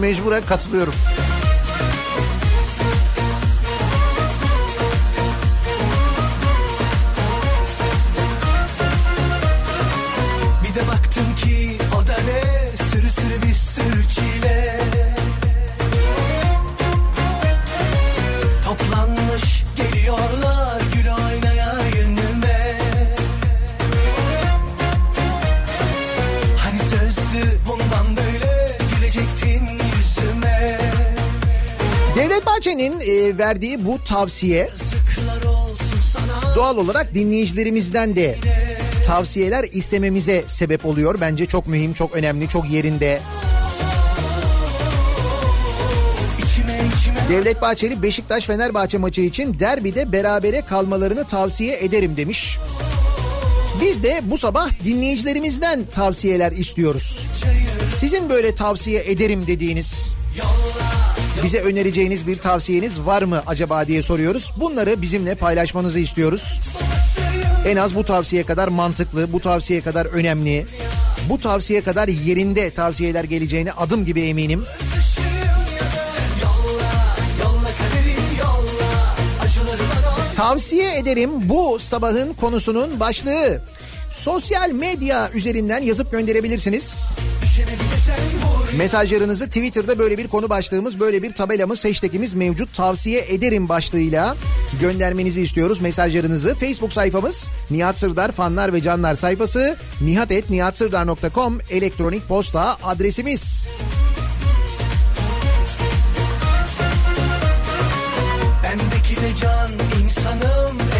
[SPEAKER 3] Mecburen katılıyorum. E, verdiği bu tavsiye doğal olarak dinleyicilerimizden de tavsiyeler istememize sebep oluyor. Bence çok mühim, çok önemli, çok yerinde. Devlet Bahçeli Beşiktaş Fenerbahçe maçı için derbide berabere kalmalarını tavsiye ederim demiş. Biz de bu sabah dinleyicilerimizden tavsiyeler istiyoruz. Sizin böyle tavsiye ederim dediğiniz bize önereceğiniz bir tavsiyeniz var mı acaba diye soruyoruz. Bunları bizimle paylaşmanızı istiyoruz. En az bu tavsiye kadar mantıklı, bu tavsiye kadar önemli, bu tavsiye kadar yerinde tavsiyeler geleceğine adım gibi eminim. Tavsiye ederim bu sabahın konusunun başlığı. Sosyal medya üzerinden yazıp gönderebilirsiniz. Mesajlarınızı Twitter'da böyle bir konu başlığımız, böyle bir tabelamız, hashtagimiz mevcut. Tavsiye ederim başlığıyla göndermenizi istiyoruz mesajlarınızı. Facebook sayfamız Nihat Sırdar fanlar ve canlar sayfası nihatetnihatsırdar.com elektronik posta adresimiz.
[SPEAKER 8] Bendeki de can insanım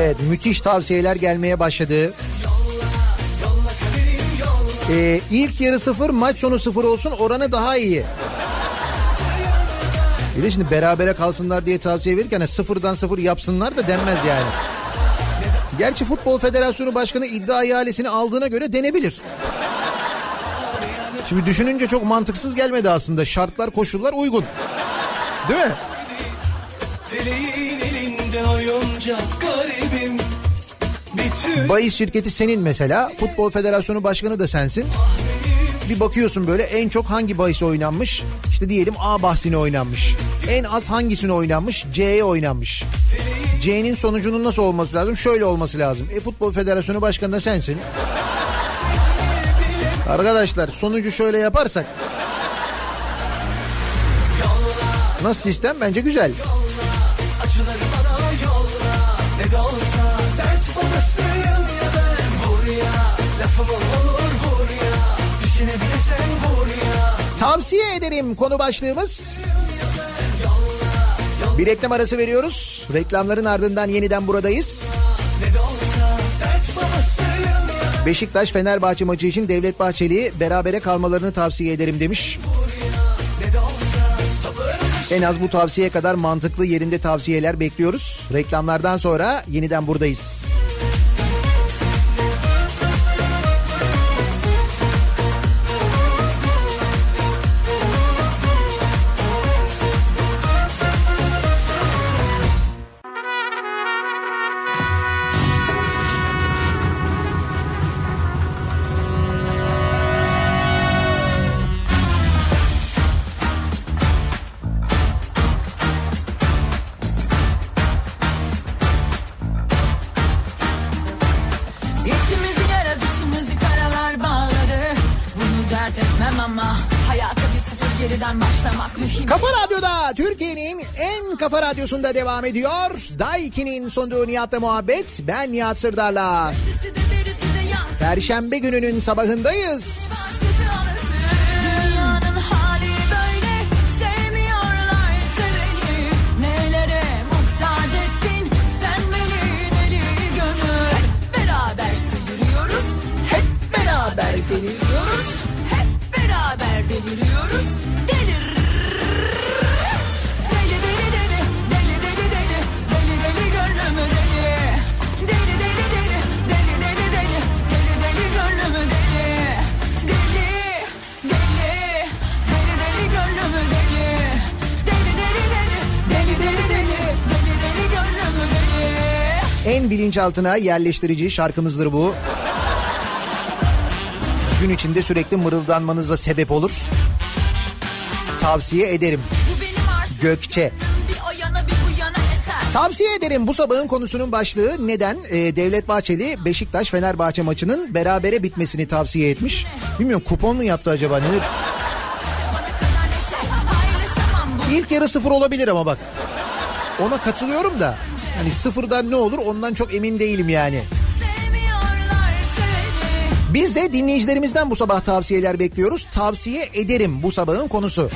[SPEAKER 3] Evet müthiş tavsiyeler gelmeye başladı. Ee, ilk yarı sıfır maç sonu sıfır olsun oranı daha iyi. Bir de şimdi berabere kalsınlar diye tavsiye verirken hani sıfırdan sıfır yapsınlar da denmez yani. Gerçi Futbol Federasyonu Başkanı iddia ihalesini aldığına göre denebilir. Şimdi düşününce çok mantıksız gelmedi aslında. Şartlar koşullar uygun. Değil mi? Bahis şirketi senin mesela. Futbol Federasyonu Başkanı da sensin. Bir bakıyorsun böyle en çok hangi bahis oynanmış? İşte diyelim A bahsine oynanmış. En az hangisine oynanmış? C'ye oynanmış. C'nin sonucunun nasıl olması lazım? Şöyle olması lazım. E Futbol Federasyonu Başkanı da sensin. Arkadaşlar sonucu şöyle yaparsak. Nasıl sistem? Bence güzel.
[SPEAKER 8] acıları
[SPEAKER 3] Tavsiye ederim konu başlığımız. Bir reklam arası veriyoruz. Reklamların ardından yeniden buradayız. Beşiktaş Fenerbahçe maçı için Devlet Bahçeli berabere kalmalarını tavsiye ederim demiş. En az bu tavsiye kadar mantıklı yerinde tavsiyeler bekliyoruz. Reklamlardan sonra yeniden buradayız. Kafa radyosunda devam ediyor. Daiki'nin sunduğu Nihat'la muhabbet. Ben Nihat Sırdar'la. Perşembe gününün sabahındayız.
[SPEAKER 4] Alırsın Dünyanın deli
[SPEAKER 3] En bilinçaltına yerleştirici şarkımızdır bu. Gün içinde sürekli mırıldanmanıza sebep olur. Tavsiye ederim. Gökçe. Tavsiye ederim bu sabahın konusunun başlığı neden Ee, Devlet Bahçeli Beşiktaş Fenerbahçe maçının berabere bitmesini tavsiye etmiş. Bilmiyorum kupon mu yaptı acaba nedir? İlk yarı sıfır olabilir ama bak. Ona katılıyorum da. Hani sıfırdan ne olur ondan çok emin değilim yani. Biz de dinleyicilerimizden bu sabah tavsiyeler bekliyoruz. Tavsiye ederim bu sabahın konusu.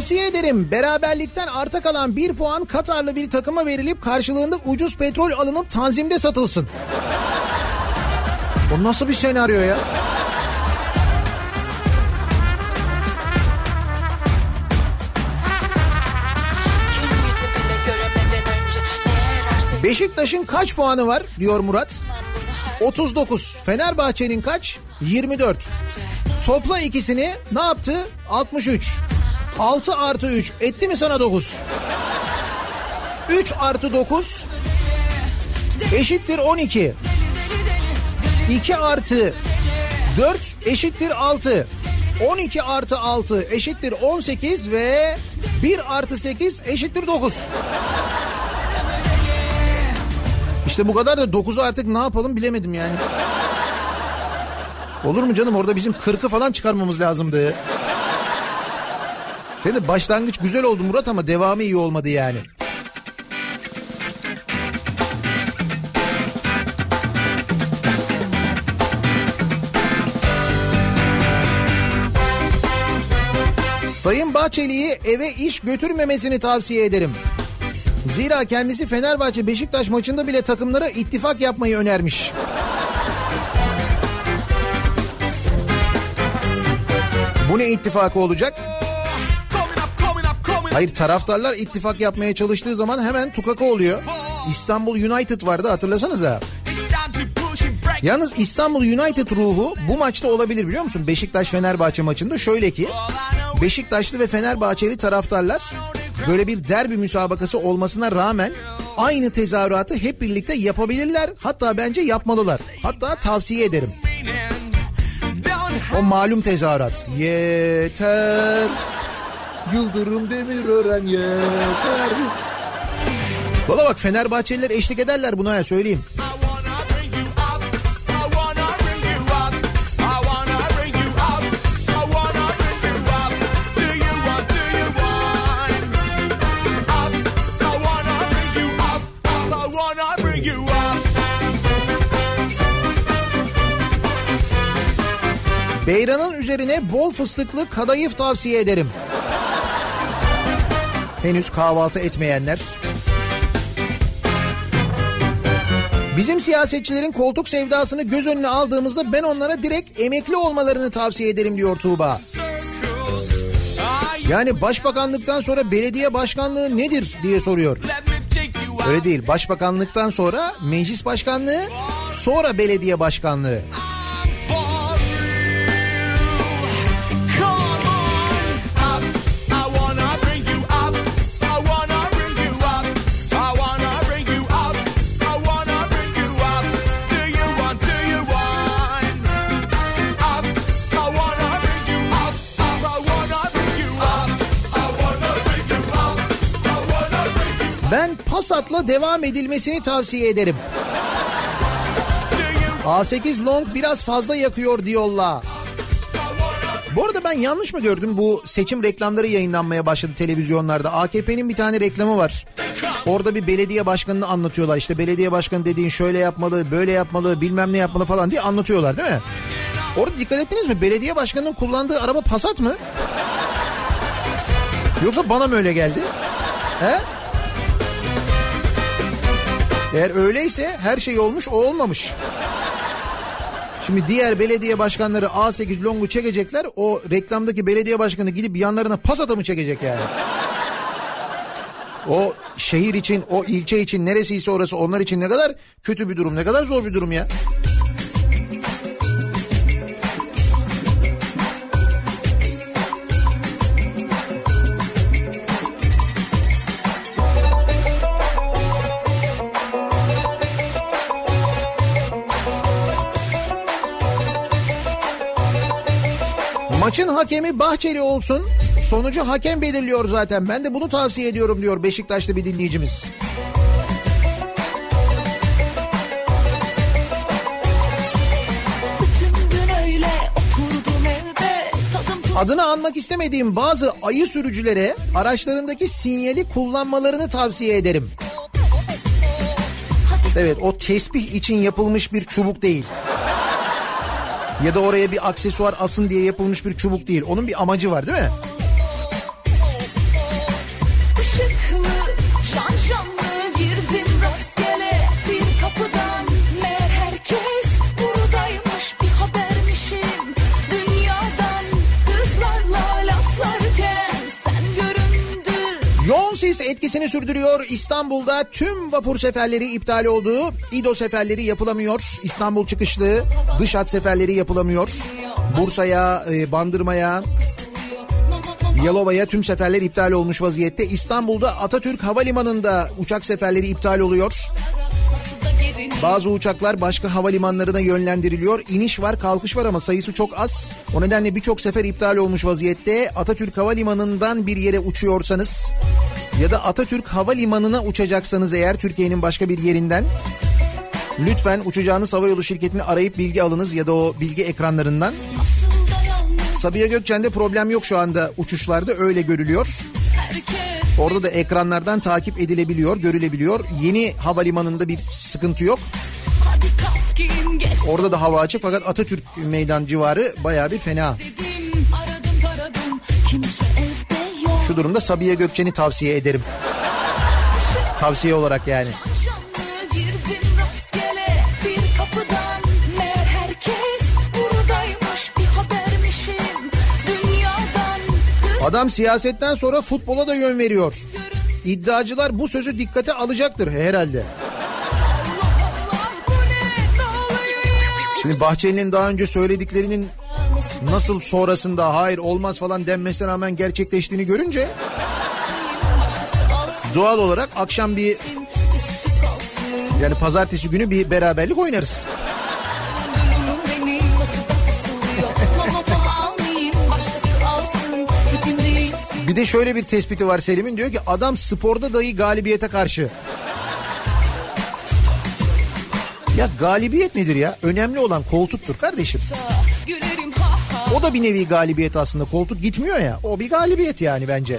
[SPEAKER 3] Tavsiye ederim beraberlikten arta kalan bir puan Katarlı bir takıma verilip karşılığında ucuz petrol alınıp tanzimde satılsın. Bu nasıl bir senaryo ya? Beşiktaş'ın kaç puanı var diyor Murat? 39. Fenerbahçe'nin kaç? 24. Topla ikisini ne yaptı? 63. 6 artı 3 etti mi sana 9? 3 artı 9 eşittir 12. 2 artı 4 eşittir 6. 12 artı 6 eşittir 18 ve 1 artı 8 eşittir 9. İşte bu kadar da 9'u artık ne yapalım bilemedim yani. Olur mu canım orada bizim 40'ı falan çıkarmamız lazımdı. Senin başlangıç güzel oldu Murat ama devamı iyi olmadı yani. Sayın Bahçeli'yi eve iş götürmemesini tavsiye ederim. Zira kendisi Fenerbahçe Beşiktaş maçında bile takımlara ittifak yapmayı önermiş. Bu ne ittifakı olacak? Hayır taraftarlar ittifak yapmaya çalıştığı zaman hemen tukaka oluyor. İstanbul United vardı hatırlasanıza. Yalnız İstanbul United ruhu bu maçta olabilir biliyor musun? Beşiktaş Fenerbahçe maçında şöyle ki Beşiktaşlı ve Fenerbahçeli taraftarlar böyle bir derbi müsabakası olmasına rağmen aynı tezahüratı hep birlikte yapabilirler. Hatta bence yapmalılar. Hatta tavsiye ederim. O malum tezahürat. Yeter. Yıldırım Demirören yeter. Valla bak Fenerbahçeliler eşlik ederler buna ya söyleyeyim. Beyranın üzerine bol fıstıklı kadayıf tavsiye ederim. Henüz kahvaltı etmeyenler. Bizim siyasetçilerin koltuk sevdasını göz önüne aldığımızda ben onlara direkt emekli olmalarını tavsiye ederim diyor Tuğba. Yani başbakanlıktan sonra belediye başkanlığı nedir diye soruyor. Öyle değil. Başbakanlıktan sonra meclis başkanlığı, sonra belediye başkanlığı. Passat'la devam edilmesini tavsiye ederim. A8 Long biraz fazla yakıyor diyorlar. Bu arada ben yanlış mı gördüm bu seçim reklamları yayınlanmaya başladı televizyonlarda. AKP'nin bir tane reklamı var. Orada bir belediye başkanını anlatıyorlar. İşte belediye başkanı dediğin şöyle yapmalı, böyle yapmalı, bilmem ne yapmalı falan diye anlatıyorlar değil mi? Orada dikkat ettiniz mi? Belediye başkanının kullandığı araba Passat mı? Yoksa bana mı öyle geldi? He? Eğer öyleyse her şey olmuş o olmamış. Şimdi diğer belediye başkanları A8 Long'u çekecekler. O reklamdaki belediye başkanı gidip yanlarına Passat'a mı çekecek yani? O şehir için, o ilçe için neresiyse orası onlar için ne kadar kötü bir durum, ne kadar zor bir durum ya. Maçın hakemi Bahçeli olsun. Sonucu hakem belirliyor zaten. Ben de bunu tavsiye ediyorum diyor Beşiktaşlı bir dinleyicimiz. Adını anmak istemediğim bazı ayı sürücülere araçlarındaki sinyali kullanmalarını tavsiye ederim. Evet o tesbih için yapılmış bir çubuk değil. Ya da oraya bir aksesuar asın diye yapılmış bir çubuk değil. Onun bir amacı var değil mi? Etkisini sürdürüyor. İstanbul'da tüm vapur seferleri iptal oldu. İdo seferleri yapılamıyor. İstanbul çıkışlı dış hat seferleri yapılamıyor. Bursa'ya, e, Bandırma'ya, Yalova'ya tüm seferler iptal olmuş vaziyette. İstanbul'da Atatürk Havalimanı'nda uçak seferleri iptal oluyor. Bazı uçaklar başka havalimanlarına yönlendiriliyor. İniş var, kalkış var ama sayısı çok az. O nedenle birçok sefer iptal olmuş vaziyette. Atatürk Havalimanı'ndan bir yere uçuyorsanız ya da Atatürk Havalimanı'na uçacaksanız eğer Türkiye'nin başka bir yerinden lütfen uçacağınız havayolu şirketini arayıp bilgi alınız ya da o bilgi ekranlarından. Sabiha Gökçen'de problem yok şu anda uçuşlarda öyle görülüyor. Orada da ekranlardan takip edilebiliyor, görülebiliyor. Yeni havalimanında bir sıkıntı yok. Orada da hava açık fakat Atatürk meydan civarı bayağı bir fena. Şu durumda Sabiha Gökçen'i tavsiye ederim. Tavsiye olarak yani. Adam siyasetten sonra futbola da yön veriyor. İddiacılar bu sözü dikkate alacaktır herhalde. Şimdi Bahçeli'nin daha önce söylediklerinin nasıl sonrasında hayır olmaz falan denmesine rağmen gerçekleştiğini görünce doğal olarak akşam bir yani pazartesi günü bir beraberlik oynarız. Bir de şöyle bir tespiti var Selim'in diyor ki adam sporda dahi galibiyete karşı. Ya galibiyet nedir ya? Önemli olan koltuktur kardeşim. O da bir nevi galibiyet aslında. Koltuk gitmiyor ya. O bir galibiyet yani bence.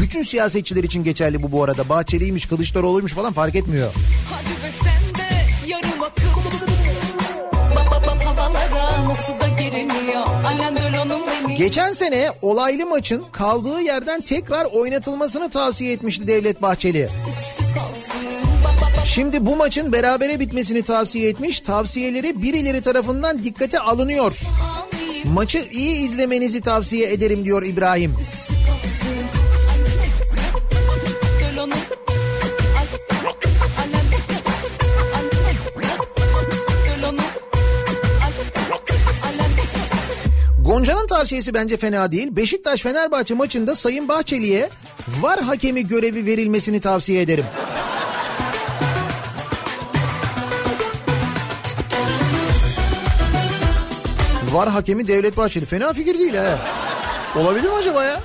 [SPEAKER 3] Bütün siyasetçiler için geçerli bu bu arada. Bahçeli'ymiş, Kılıçdaroğlu'ymuş falan fark etmiyor.
[SPEAKER 4] Hadi be sen
[SPEAKER 3] Geçen sene olaylı maçın kaldığı yerden tekrar oynatılmasını tavsiye etmişti Devlet Bahçeli. Şimdi bu maçın berabere bitmesini tavsiye etmiş. Tavsiyeleri birileri tarafından dikkate alınıyor. Maçı iyi izlemenizi tavsiye ederim diyor İbrahim. Gonca'nın tavsiyesi bence fena değil. Beşiktaş Fenerbahçe maçında Sayın Bahçeli'ye var hakemi görevi verilmesini tavsiye ederim. Var hakemi Devlet Bahçeli. Fena fikir değil ha. Olabilir mi acaba ya?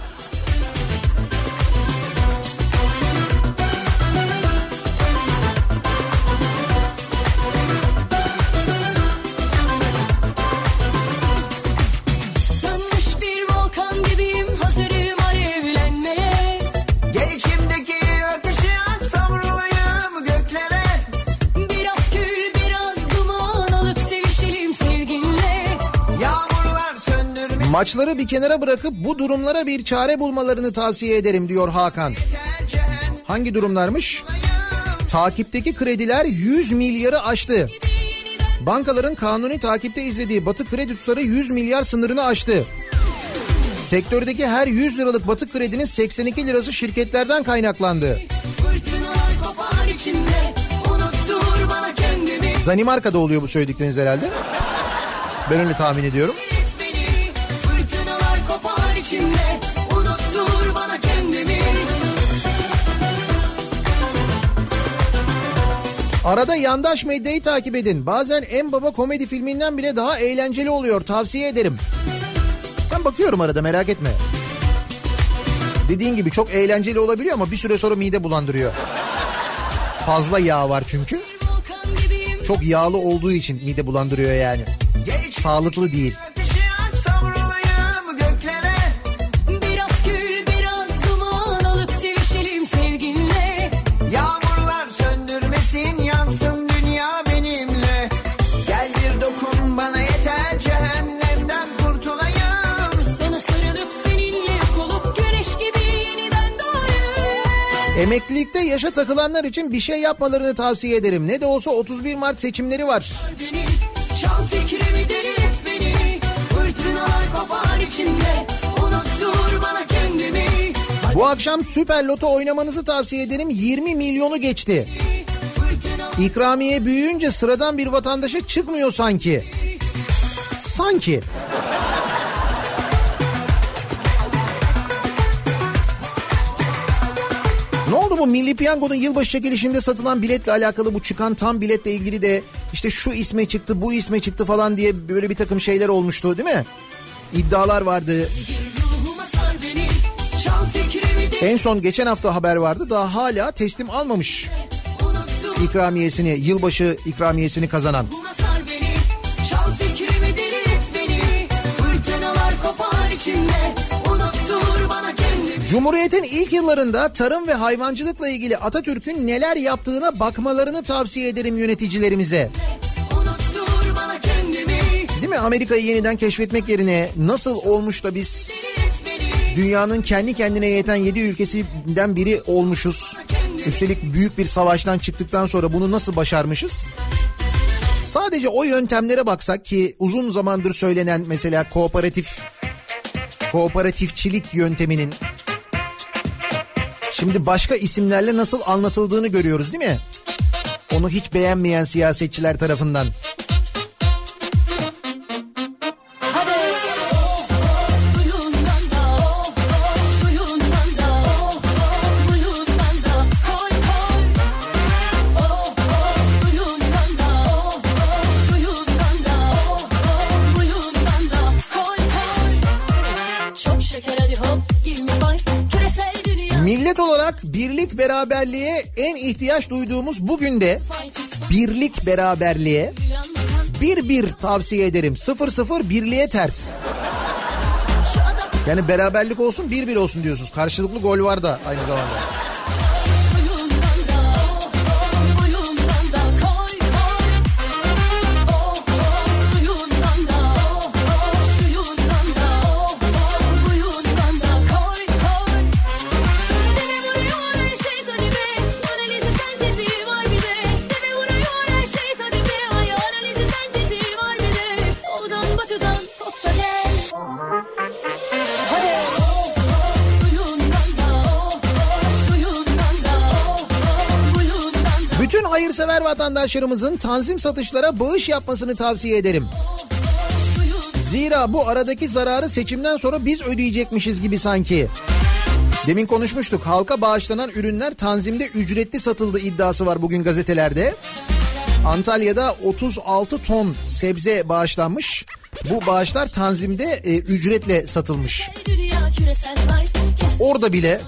[SPEAKER 3] Maçları bir kenara bırakıp bu durumlara bir çare bulmalarını tavsiye ederim diyor Hakan. Hangi durumlarmış? Takipteki krediler 100 milyarı aştı. Bankaların kanuni takipte izlediği batık kredi tutarı 100 milyar sınırını aştı. Sektördeki her 100 liralık batık kredinin 82 lirası şirketlerden kaynaklandı.
[SPEAKER 4] İçimde
[SPEAKER 3] Danimarka'da oluyor bu söyledikleriniz herhalde. Ben öyle tahmin ediyorum. Arada yandaş medyayı takip edin. Bazen en baba komedi filminden bile daha eğlenceli oluyor. Tavsiye ederim. Ben bakıyorum arada merak etme. Dediğin gibi çok eğlenceli olabiliyor ama bir süre sonra mide bulandırıyor. Fazla yağ var çünkü. Çok yağlı olduğu için mide bulandırıyor yani. Sağlıklı değil. Emeklilikte yaşa takılanlar için bir şey yapmalarını tavsiye ederim. Ne de olsa 31 Mart seçimleri var.
[SPEAKER 4] Beni çal fikrimi deli et beni Fırtınalar kopar içimde Unuttur bana kendimi
[SPEAKER 3] Bu Bu akşam Süper Loto oynamanızı tavsiye ederim. 20 milyonu geçti. İkramiye büyüyünce sıradan bir vatandaşa çıkmıyor sanki. Sanki. Bu Milli Piyango'nun yılbaşı çekilişinde satılan biletle alakalı bu çıkan tam biletle ilgili de işte şu isme çıktı bu isme çıktı falan diye böyle bir takım şeyler olmuştu değil mi? İddialar vardı. En son geçen hafta haber vardı daha hala teslim almamış ikramiyesini yılbaşı ikramiyesini kazanan.
[SPEAKER 4] Ruhuma
[SPEAKER 3] Cumhuriyet'in ilk yıllarında tarım ve hayvancılıkla ilgili Atatürk'ün neler yaptığına bakmalarını tavsiye ederim yöneticilerimize. Değil mi? Amerika'yı yeniden keşfetmek yerine nasıl olmuş da biz dünyanın kendi kendine yeten 7 ülkesinden biri olmuşuz. Üstelik büyük bir savaştan çıktıktan sonra bunu nasıl başarmışız? Sadece o yöntemlere baksak ki uzun zamandır söylenen mesela kooperatif kooperatifçilik yönteminin şimdi başka isimlerle nasıl anlatıldığını görüyoruz değil mi? Onu hiç beğenmeyen siyasetçiler tarafından. Beraberliğe en ihtiyaç duyduğumuz bugün de birlik beraberliğe bir bir tavsiye ederim. Sıfır sıfır birliğe ters. Yani beraberlik olsun bir bir olsun diyorsunuz. Karşılıklı gol var da aynı zamanda. Hayırsever vatandaşlarımızın tanzim satışlara bağış yapmasını tavsiye ederim. Zira bu aradaki zararı seçimden sonra biz ödeyecekmişiz gibi sanki. Demin konuşmuştuk. Halka bağışlanan ürünler tanzimde ücretli satıldı iddiası var bugün gazetelerde. Antalya'da 36 ton sebze bağışlanmış. Bu bağışlar tanzimde e, ücretle satılmış. Orada bile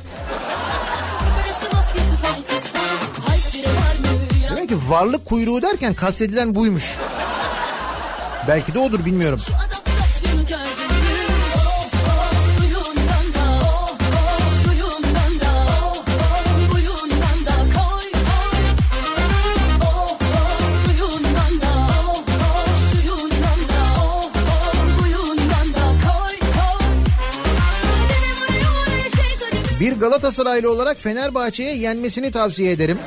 [SPEAKER 3] ki varlık kuyruğu derken kastedilen buymuş. Belki de odur bilmiyorum. Bir Galatasaraylı olarak Fenerbahçe'ye yenmesini tavsiye ederim.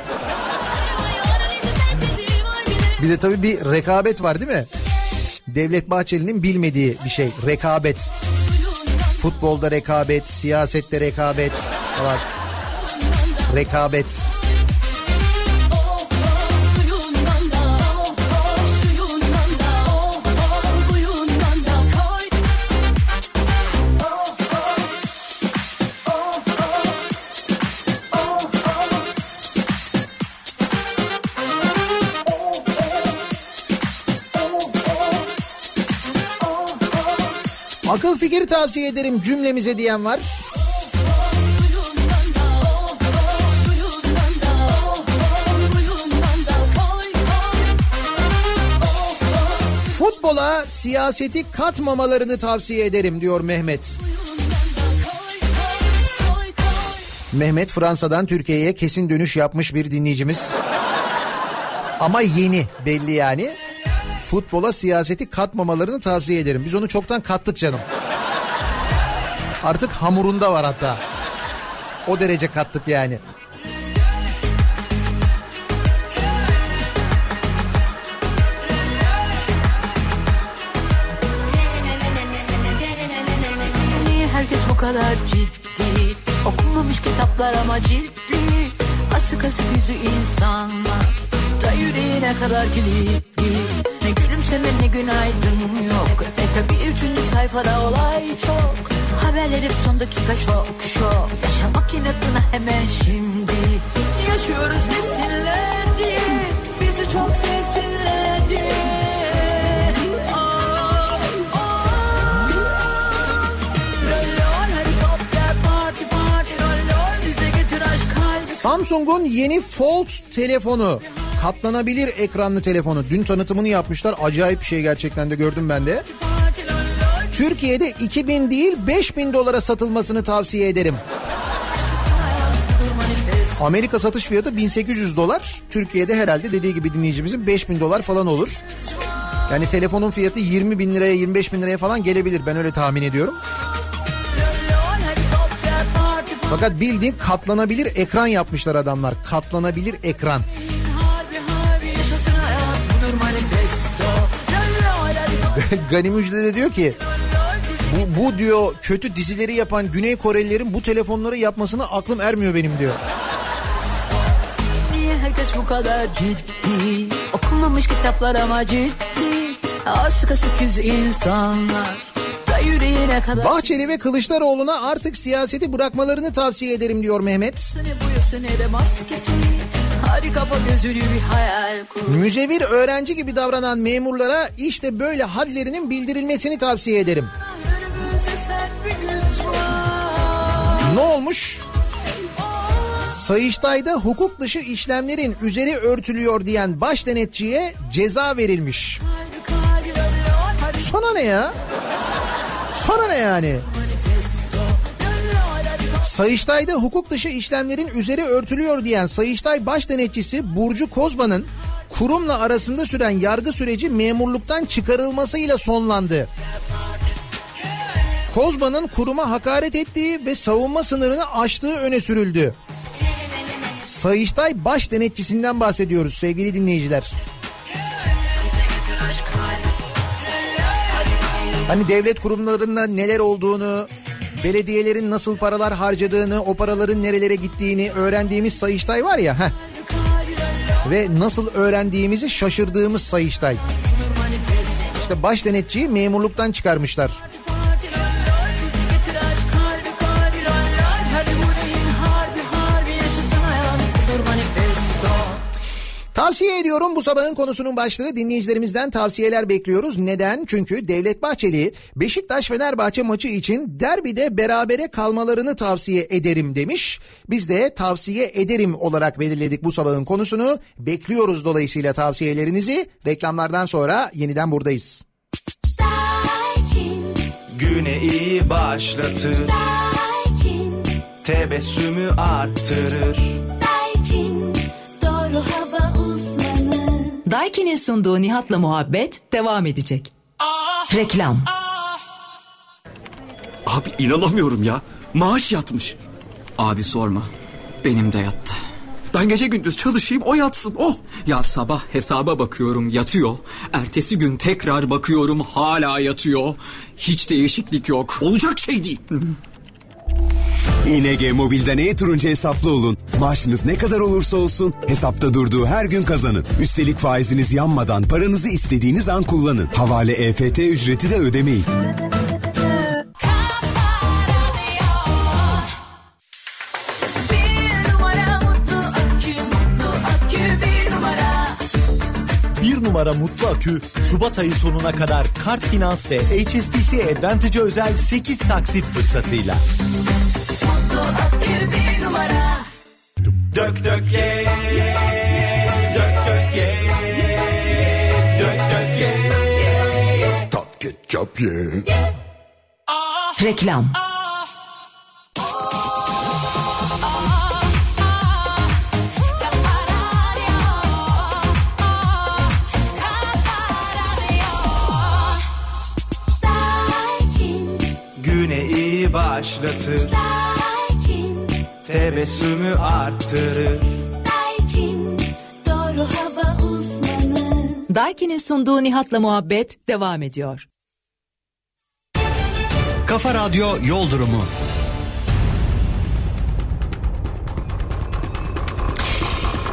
[SPEAKER 4] Bir de
[SPEAKER 3] tabii bir rekabet var değil mi? Devlet Bahçeli'nin bilmediği bir şey rekabet. Futbolda rekabet, siyasette rekabet falan. Rekabet. Akıl fikir tavsiye ederim cümlemize diyen var. Futbola siyaseti katmamalarını tavsiye ederim diyor Mehmet. Mehmet Fransa'dan Türkiye'ye kesin dönüş yapmış bir dinleyicimiz. Ama yeni belli yani. Futbola siyaseti katmamalarını tavsiye ederim. Biz onu çoktan kattık canım. Artık hamurunda var hatta. O derece kattık yani.
[SPEAKER 5] Herkes bu kadar ciddi? Okunmamış kitaplar ama ciddi Asık asık yüzü insanlar Da yüreğine kadar kilitli Gülümseme ne günaydın? Yok. E tabi üçüncü sayfada olay çok. Haberler hep son dakika şok şok. Yaşamak inatına hemen şimdi. Yaşıyoruz desinler diye. Bizi çok sevsinler diye.
[SPEAKER 3] Samsung'un yeni Fold telefonu. Katlanabilir ekranlı telefonu. Dün tanıtımını yapmışlar. Acayip bir şey gerçekten de gördüm ben de. Türkiye'de 2000 değil 5000 dolara satılmasını tavsiye ederim. Amerika satış fiyatı 1800 dolar. Türkiye'de herhalde dediği gibi dinleyicimizin 5000 dolar falan olur. Yani telefonun fiyatı 20 bin liraya 25 bin liraya falan gelebilir. Ben öyle tahmin ediyorum. Fakat bildiğin katlanabilir ekran yapmışlar adamlar. Katlanabilir ekran. [LAUGHS] Gani Müjde de diyor ki bu, bu diyor kötü dizileri yapan Güney Korelilerin bu telefonları yapmasına aklım ermiyor benim diyor.
[SPEAKER 5] Niye herkes bu kadar ciddi Okunmamış kitaplar ama ciddi Asık asık yüz insanlar
[SPEAKER 3] Bahçeli ve Kılıçdaroğlu'na artık siyaseti bırakmalarını tavsiye ederim diyor Mehmet.
[SPEAKER 5] Hadi kapa gözünü bir hayal kur
[SPEAKER 3] Müzevir öğrenci gibi davranan memurlara işte böyle hadlerinin bildirilmesini tavsiye ederim. Ne olmuş? Sayıştay'da hukuk dışı işlemlerin üzeri örtülüyor diyen baş denetçiye ceza verilmiş. Sana ne ya? Sana ne yani? Sayıştay'da hukuk dışı işlemlerin üzeri örtülüyor diyen Sayıştay Baş Denetçisi Burcu Kozban'ın kurumla arasında süren yargı süreci memurluktan çıkarılmasıyla sonlandı. Kozban'ın kuruma hakaret ettiği ve savunma sınırını aştığı öne sürüldü. Sayıştay Baş Denetçisinden bahsediyoruz sevgili dinleyiciler. Hani devlet kurumlarında neler olduğunu, belediyelerin nasıl paralar harcadığını, o paraların nerelere gittiğini öğrendiğimiz Sayıştay var ya. Heh. Ve nasıl öğrendiğimizi şaşırdığımız Sayıştay. İşte baş denetçiyi memurluktan çıkarmışlar. Tavsiye ediyorum bu sabahın konusunun başlığı dinleyicilerimizden tavsiyeler bekliyoruz. Neden? Çünkü Devlet Bahçeli Beşiktaş Fenerbahçe maçı için derbide berabere kalmalarını tavsiye ederim demiş. Biz de tavsiye ederim olarak belirledik bu sabahın konusunu. Bekliyoruz dolayısıyla tavsiyelerinizi. Reklamlardan sonra yeniden buradayız.
[SPEAKER 8] Güne iyi başlatır
[SPEAKER 9] Daikin,
[SPEAKER 8] Tebessümü arttırır
[SPEAKER 10] Daiki'nin sunduğu Nihat'la muhabbet devam edecek. Reklam.
[SPEAKER 11] Abi inanamıyorum ya. Maaş yatmış.
[SPEAKER 6] Abi sorma. Benim de yattı.
[SPEAKER 11] Ben gece gündüz çalışayım o yatsın. Oh.
[SPEAKER 6] Ya sabah hesaba bakıyorum yatıyor. Ertesi gün tekrar bakıyorum hala yatıyor. Hiç değişiklik yok.
[SPEAKER 11] Olacak şey değil.
[SPEAKER 12] ING Mobil'den e-Turuncu hesaplı olun. Maaşınız ne kadar olursa olsun hesapta durduğu her gün kazanın. Üstelik faiziniz yanmadan paranızı istediğiniz an kullanın. Havale EFT ücreti de ödemeyin.
[SPEAKER 5] Numara Mutlu Akü
[SPEAKER 13] Şubat ayı sonuna kadar kart finans ve HSBC Advantage özel 8 taksit fırsatıyla.
[SPEAKER 5] Bir numara
[SPEAKER 8] Dök dök ye Dök dök ye Dök dök ye
[SPEAKER 12] Tat ketçap ye.
[SPEAKER 10] Reklam.
[SPEAKER 8] Güne iyi Tebessümü arttırır
[SPEAKER 9] Daikin, doğru hava uzmanı.
[SPEAKER 10] Daiki'nin sunduğu Nihat'la muhabbet devam ediyor.
[SPEAKER 14] Kafa Radyo Yol Durumu.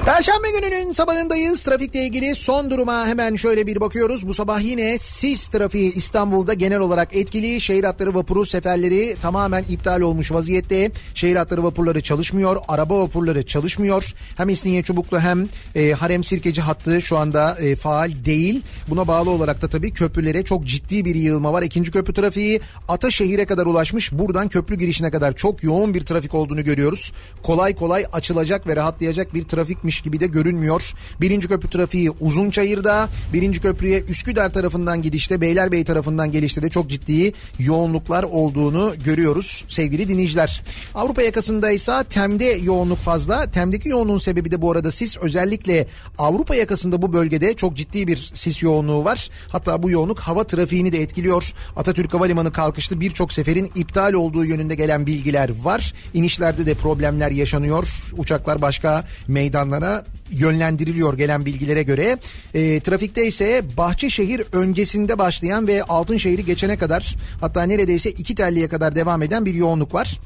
[SPEAKER 3] Perşembe gününün sabahındayız. Trafikle ilgili son duruma hemen şöyle bir bakıyoruz. Bu sabah yine sis trafiği İstanbul'da genel olarak etkili. Şehir hatları vapuru seferleri tamamen iptal olmuş vaziyette. Şehir hatları vapurları çalışmıyor. Araba vapurları çalışmıyor. Hem İstinye Çubuklu hem e, Harem Sirkeci hattı şu anda e, faal değil. Buna bağlı olarak da tabii köprülere çok ciddi bir yığılma var. İkinci köprü trafiği Ataşehir'e kadar ulaşmış. Buradan köprü girişine kadar çok yoğun bir trafik olduğunu görüyoruz. Kolay kolay açılacak ve rahatlayacak bir trafikmiş gibi de görünmüyor. Birinci köprü trafiği Uzunçayır'da. Birinci köprüye Üsküdar tarafından gidişte, Beylerbeyi tarafından gelişte de çok ciddi yoğunluklar olduğunu görüyoruz sevgili dinleyiciler. Avrupa yakasında ise Tem'de yoğunluk fazla. Tem'deki yoğunluğun sebebi de bu arada sis. Özellikle Avrupa yakasında bu bölgede çok ciddi bir sis yoğunluğu var. Hatta bu yoğunluk hava trafiğini de etkiliyor. Atatürk Havalimanı kalkışlı birçok seferin iptal olduğu yönünde gelen bilgiler var. İnişlerde de problemler yaşanıyor. Uçaklar başka meydanlara yönlendiriliyor gelen bilgilere göre. E, trafikte ise Bahçeşehir öncesinde başlayan ve Altınşehir'i geçene kadar hatta neredeyse iki telliye kadar devam eden bir yoğunluk var.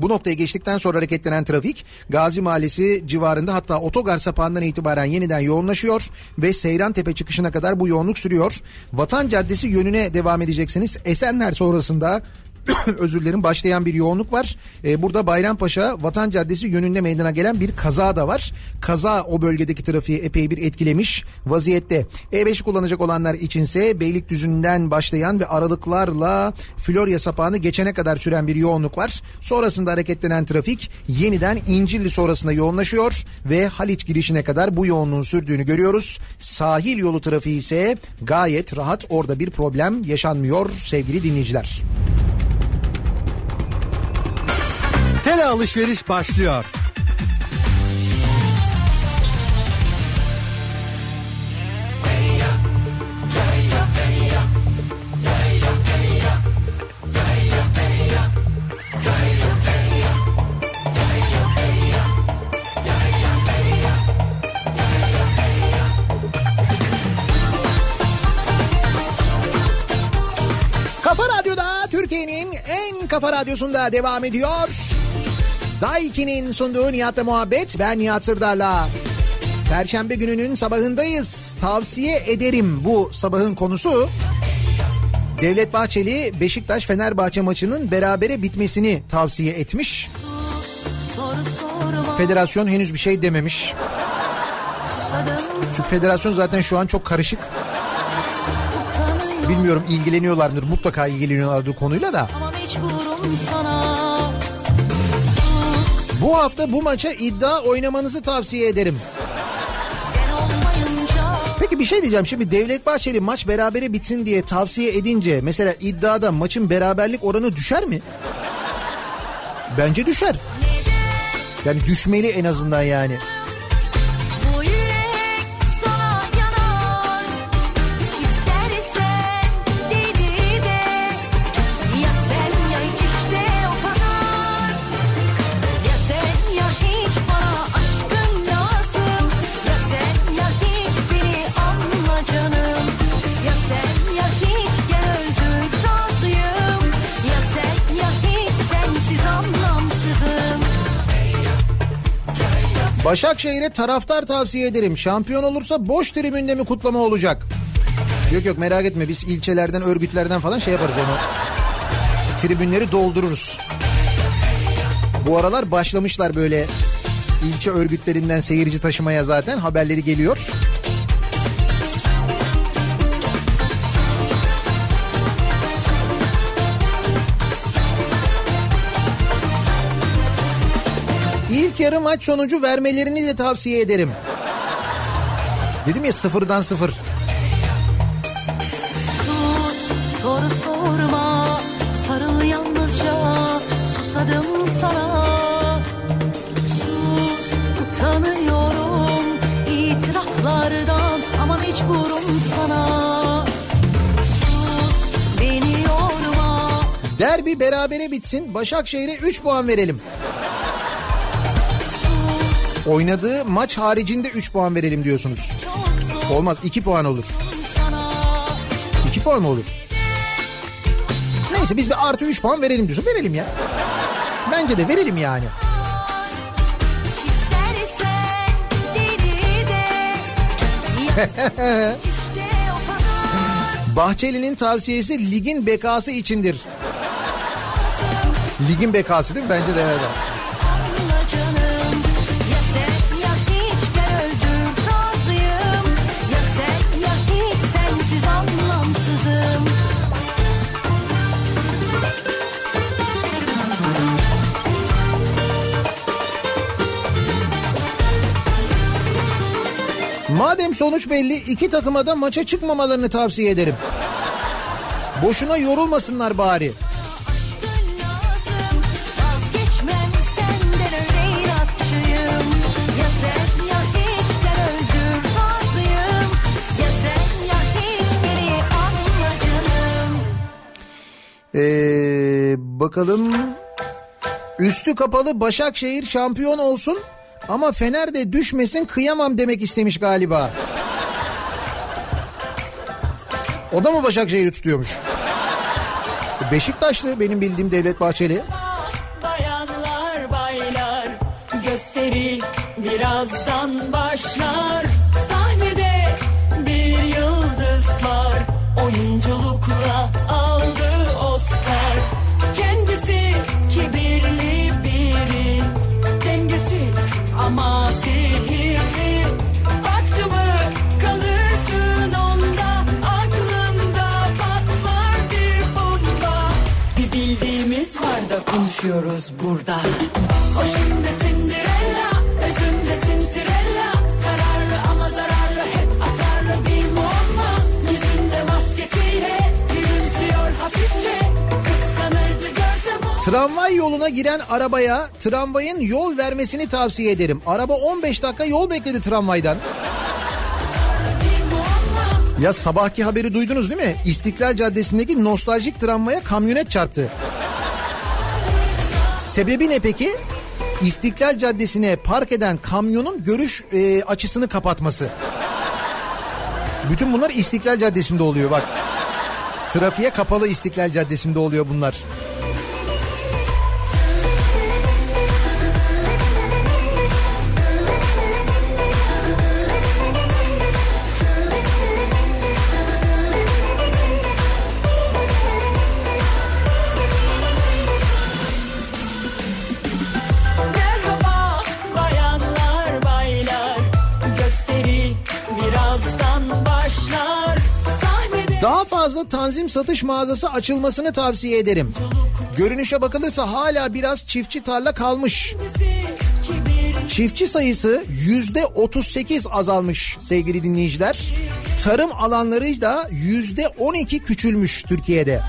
[SPEAKER 3] Bu noktaya geçtikten sonra hareketlenen trafik Gazi Mahallesi civarında hatta otogar sapağından itibaren yeniden yoğunlaşıyor ve Seyran Tepe çıkışına kadar bu yoğunluk sürüyor. Vatan Caddesi yönüne devam edeceksiniz. Esenler sonrasında [COUGHS] özür dilerim başlayan bir yoğunluk var. Ee, burada Bayrampaşa Vatan Caddesi yönünde meydana gelen bir kaza da var. Kaza o bölgedeki trafiği epey bir etkilemiş vaziyette. E5 kullanacak olanlar içinse Beylikdüzü'nden başlayan ve aralıklarla Florya sapağını geçene kadar süren bir yoğunluk var. Sonrasında hareketlenen trafik yeniden İncilli sonrasında yoğunlaşıyor ve Haliç girişine kadar bu yoğunluğun sürdüğünü görüyoruz. Sahil yolu trafiği ise gayet rahat orada bir problem yaşanmıyor sevgili dinleyiciler.
[SPEAKER 14] Tele alışveriş başlıyor.
[SPEAKER 3] Kafa Radyo'da Türkiye'nin en kafa radyosunda devam ediyor. Daiki'nin sunduğu Nihat'la muhabbet. Ben Nihat Sırdar'la. Perşembe gününün sabahındayız. Tavsiye ederim bu sabahın konusu. Devlet Bahçeli Beşiktaş Fenerbahçe maçının berabere bitmesini tavsiye etmiş. Federasyon henüz bir şey dememiş. Çünkü federasyon zaten şu an çok karışık. Bilmiyorum ilgileniyorlar mıdır? Mutlaka ilgileniyorlardır konuyla da.
[SPEAKER 4] Mecburum sana
[SPEAKER 3] Bu hafta bu maça iddia oynamanızı tavsiye ederim. Peki bir şey diyeceğim şimdi Devlet Bahçeli maç berabere bitsin diye tavsiye edince mesela iddiada maçın beraberlik oranı düşer mi? Bence düşer. Yani düşmeli en azından yani. Başakşehir'e taraftar tavsiye ederim. Şampiyon olursa boş tribünde mi kutlama olacak? Yok yok merak etme biz ilçelerden örgütlerden falan şey yaparız onu. Tribünleri doldururuz. Bu aralar başlamışlar böyle ilçe örgütlerinden seyirci taşımaya zaten haberleri geliyor. İlk yarı maç sonucu vermelerini de tavsiye ederim. Dedim ya sıfırdan sıfır.
[SPEAKER 4] Sus soru sorma sarıl yalnızca susadım sana Sus utanıyorum itiraflardan ama mecburum sana Sus beni yorma
[SPEAKER 3] Derbi berabere bitsin Başakşehir'e 3 puan verelim. Oynadığı maç haricinde 3 puan verelim diyorsunuz. Olmaz 2 puan olur. 2 puan mı olur? Neyse biz bir artı 3 puan verelim diyorsun. Verelim ya. Bence de verelim yani. [LAUGHS] Bahçeli'nin tavsiyesi ligin bekası içindir. Ligin bekası değil mi? Bence de evet. Madem sonuç belli iki takıma da maça çıkmamalarını tavsiye ederim. Boşuna yorulmasınlar bari. Ee, bakalım. Üstü kapalı Başakşehir şampiyon olsun ama Fener de düşmesin kıyamam demek istemiş galiba. O da mı Başakşehir'i tutuyormuş? Beşiktaşlı benim bildiğim Devlet Bahçeli.
[SPEAKER 5] Bayanlar baylar gösteri birazdan başlar konuşuyoruz burada. O şimdi Cinderella, özünde Cinderella. Kararlı ama zararlı, hep atarlı bir muamma. Yüzünde maskesiyle gülümsüyor hafifçe.
[SPEAKER 3] Tramvay yoluna giren arabaya tramvayın yol vermesini tavsiye ederim. Araba 15 dakika yol bekledi tramvaydan. Ya sabahki haberi duydunuz değil mi? İstiklal Caddesi'ndeki nostaljik tramvaya kamyonet çarptı. Sebebi ne peki? İstiklal Caddesi'ne park eden kamyonun görüş e, açısını kapatması. Bütün bunlar İstiklal Caddesi'nde oluyor bak. Trafiğe kapalı İstiklal Caddesi'nde oluyor bunlar. Tanzim satış mağazası açılmasını tavsiye ederim. Görünüşe bakılırsa hala biraz çiftçi tarla kalmış. Çiftçi sayısı yüzde 38 azalmış sevgili dinleyiciler. Tarım alanları da yüzde 12 küçülmüş Türkiye'de.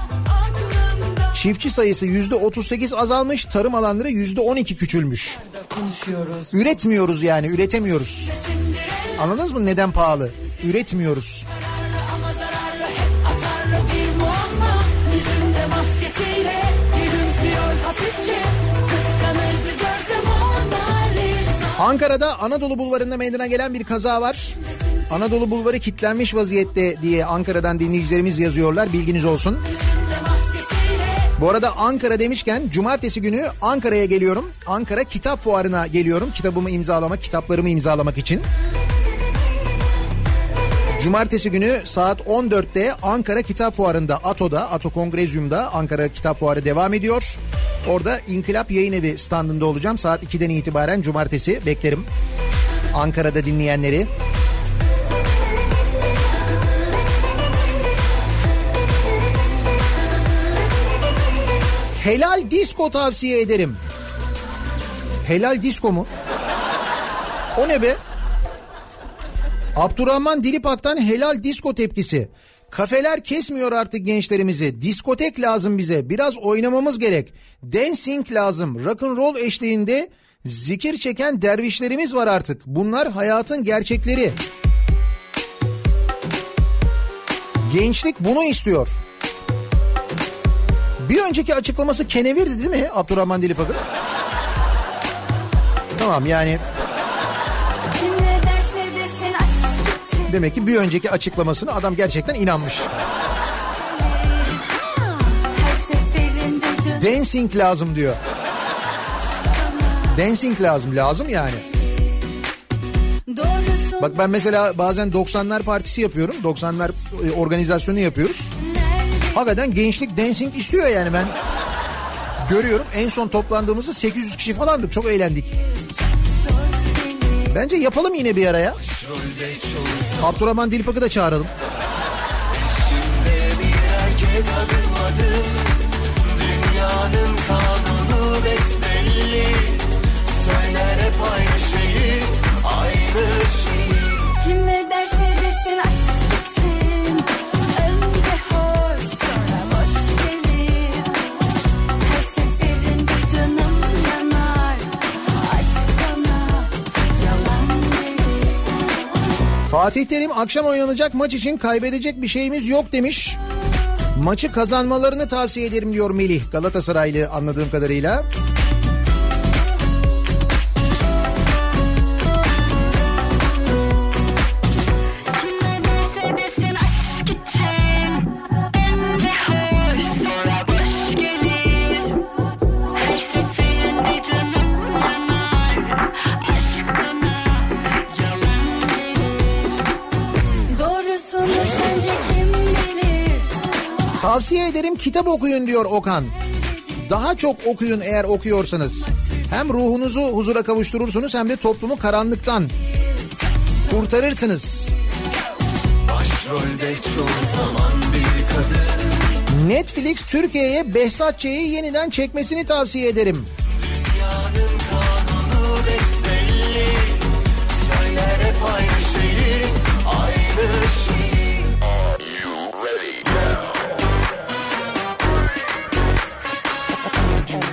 [SPEAKER 3] Çiftçi sayısı yüzde 38 azalmış, tarım alanları yüzde 12 küçülmüş. Üretmiyoruz yani, üretemiyoruz. Anladınız mı neden pahalı? Üretmiyoruz. Ankara'da Anadolu Bulvarı'nda meydana gelen bir kaza var. Anadolu Bulvarı kilitlenmiş vaziyette diye Ankara'dan dinleyicilerimiz yazıyorlar. Bilginiz olsun. Bu arada Ankara demişken cumartesi günü Ankara'ya geliyorum. Ankara Kitap Fuarı'na geliyorum. Kitabımı imzalamak, kitaplarımı imzalamak için. Cumartesi günü saat 14'te Ankara Kitap Fuarı'nda ATO'da, ATO Kongrezyum'da Ankara Kitap Fuarı devam ediyor. Orada İnkılap Yayın Evi standında olacağım. Saat 2'den itibaren cumartesi beklerim. Ankara'da dinleyenleri. Helal disco tavsiye ederim. Helal disco mu? O ne be? Abdurrahman Dilipak'tan helal disco tepkisi. Kafeler kesmiyor artık gençlerimizi. Diskotek lazım bize. Biraz oynamamız gerek. Dancing lazım. Rock and roll eşliğinde zikir çeken dervişlerimiz var artık. Bunlar hayatın gerçekleri. Gençlik bunu istiyor. Bir önceki açıklaması kenevirdi değil mi Abdurrahman Dilipak'ın? Tamam yani demek ki bir önceki açıklamasına adam gerçekten inanmış. Dancing lazım diyor. Dancing lazım lazım yani. Bak ben mesela bazen 90'lar partisi yapıyorum. 90'lar e, organizasyonu yapıyoruz. Hakikaten gençlik dancing istiyor yani ben görüyorum. En son toplandığımızda 800 kişi falandık. Çok eğlendik. Bence yapalım yine bir araya. Abdurrahman Dilpak'ı da çağıralım.
[SPEAKER 8] Dünyanın kanunu besbelli Söyler hep aynı şeyi Aynı şeyi
[SPEAKER 9] Kim ne derse desin aşk
[SPEAKER 3] Fatih Terim akşam oynanacak maç için kaybedecek bir şeyimiz yok demiş. Maçı kazanmalarını tavsiye ederim diyor Melih Galatasaraylı anladığım kadarıyla. Ederim kitap okuyun diyor Okan. Daha çok okuyun eğer okuyorsanız. Hem ruhunuzu huzura kavuşturursunuz hem de toplumu karanlıktan kurtarırsınız.
[SPEAKER 8] Başrolde çoğu zaman bir kadın
[SPEAKER 3] Netflix Türkiye'ye Behzat Ç'yi yeniden çekmesini tavsiye ederim.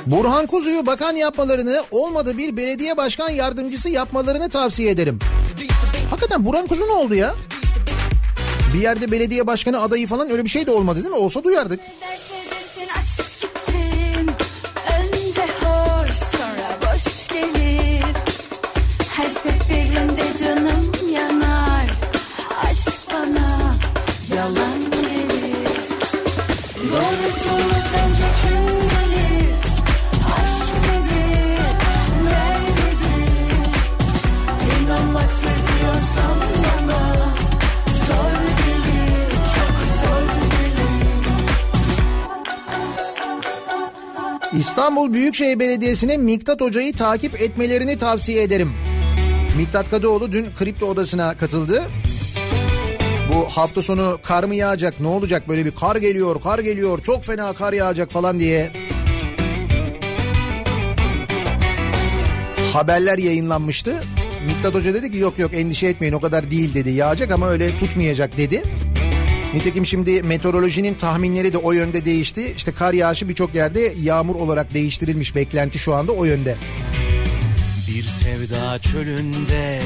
[SPEAKER 3] Burhan Kuzu'yu bakan yapmalarını olmadı bir belediye başkan yardımcısı yapmalarını tavsiye ederim. Hakikaten Burhan Kuzu ne oldu ya? Bir yerde belediye başkanı adayı falan öyle bir şey de olmadı değil mi? Olsa duyardık.
[SPEAKER 9] Derse
[SPEAKER 3] İstanbul Büyükşehir Belediyesi'ne Miktat Hoca'yı takip etmelerini tavsiye ederim. Miktat Kadıoğlu dün kripto odasına katıldı. Bu hafta sonu kar mı yağacak ne olacak böyle bir kar geliyor kar geliyor çok fena kar yağacak falan diye haberler yayınlanmıştı. Miktat Hoca dedi ki yok yok endişe etmeyin o kadar değil dedi yağacak ama öyle tutmayacak dedi. Nitekim şimdi meteorolojinin tahminleri de o yönde değişti. İşte kar yağışı birçok yerde yağmur olarak değiştirilmiş. Beklenti şu anda o yönde.
[SPEAKER 8] Bir sevda çölünde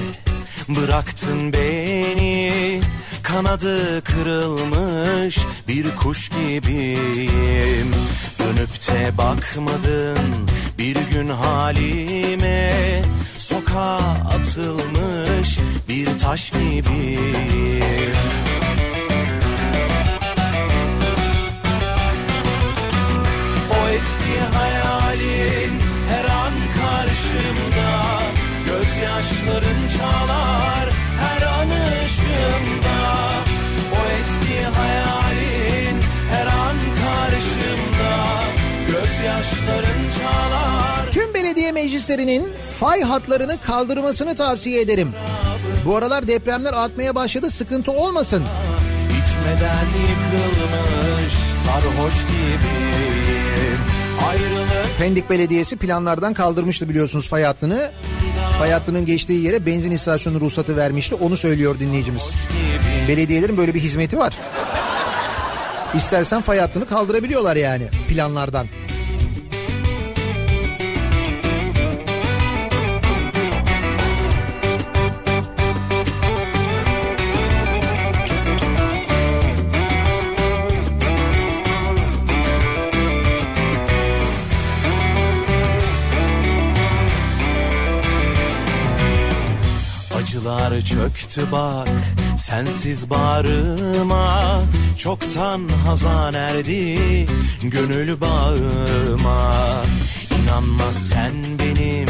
[SPEAKER 8] bıraktın beni. Kanadı kırılmış bir kuş gibiyim. Dönüp de bakmadın bir gün halime. Sokağa atılmış bir taş gibiyim eski hayalin her an karşımda Gözyaşların çalar her an ışığımda O eski hayalin her an karşımda Gözyaşların çalar
[SPEAKER 3] Tüm belediye meclislerinin fay hatlarını kaldırmasını tavsiye ederim. Bu aralar depremler artmaya başladı sıkıntı olmasın.
[SPEAKER 8] İçmeden yıkılmış sarhoş gibiyim Ayrılık
[SPEAKER 3] Pendik Belediyesi planlardan kaldırmıştı biliyorsunuz fay hattını. Fay hattının geçtiği yere benzin istasyonu ruhsatı vermişti. Onu söylüyor dinleyicimiz. Belediyelerin böyle bir hizmeti var. İstersen fay hattını kaldırabiliyorlar yani planlardan.
[SPEAKER 8] Acılar çöktü bak sensiz bağrıma. Çoktan hazan erdi gönül bağıma. İnanma sen benim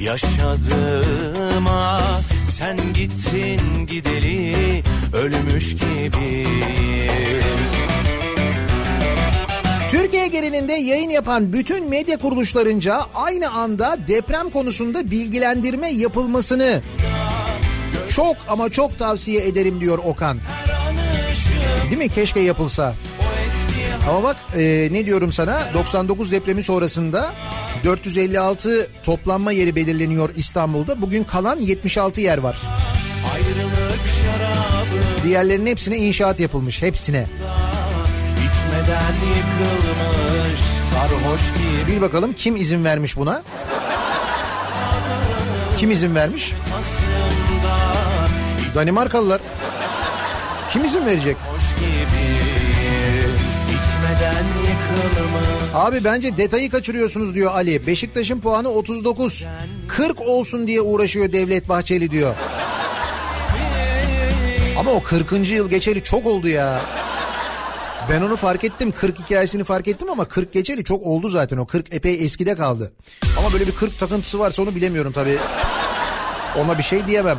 [SPEAKER 8] yaşadığıma.
[SPEAKER 15] Sen gittin gideli ölmüş gibi.
[SPEAKER 3] Türkiye genelinde yayın yapan bütün medya kuruluşlarınca aynı anda deprem konusunda bilgilendirme yapılmasını çok ama çok tavsiye ederim diyor Okan. Değil mi? Keşke yapılsa. Ama bak e, ne diyorum sana 99 depremi sonrasında 456 toplanma yeri belirleniyor İstanbul'da. Bugün kalan 76 yer var. Diğerlerinin hepsine inşaat yapılmış. Hepsine.
[SPEAKER 15] içmeden yıkılmış sarhoş gibi
[SPEAKER 3] Bil bakalım kim izin vermiş buna? Kim izin vermiş? Danimarkalılar. Kim izin verecek? Abi bence detayı kaçırıyorsunuz diyor Ali. Beşiktaş'ın puanı 39. 40 olsun diye uğraşıyor Devlet Bahçeli diyor. Ama o 40. yıl geçeli çok oldu ya. Ben onu fark ettim. 40 hikayesini fark ettim ama 40 geçeli çok oldu zaten o. 40 epey eskide kaldı. Ama böyle bir 40 takıntısı varsa onu bilemiyorum tabii. Ona bir şey diyemem.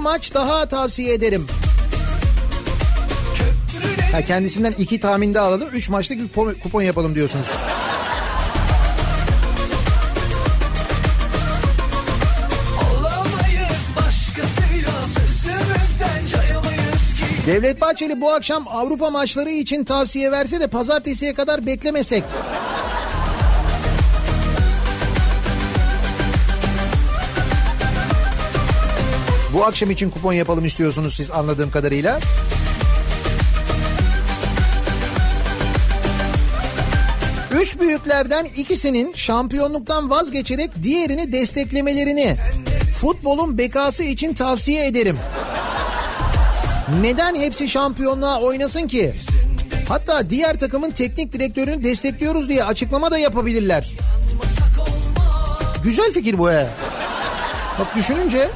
[SPEAKER 3] Maç daha tavsiye ederim. Ha, kendisinden iki tahminde alalım. Üç maçlık bir kupon, kupon yapalım diyorsunuz. Devlet Bahçeli bu akşam Avrupa maçları için tavsiye verse de pazartesiye kadar beklemesek. Bu akşam için kupon yapalım istiyorsunuz siz anladığım kadarıyla. Üç büyüklerden ikisinin şampiyonluktan vazgeçerek diğerini desteklemelerini futbolun bekası için tavsiye ederim. Neden hepsi şampiyonluğa oynasın ki? Hatta diğer takımın teknik direktörünü destekliyoruz diye açıklama da yapabilirler. Güzel fikir bu he. Bak düşününce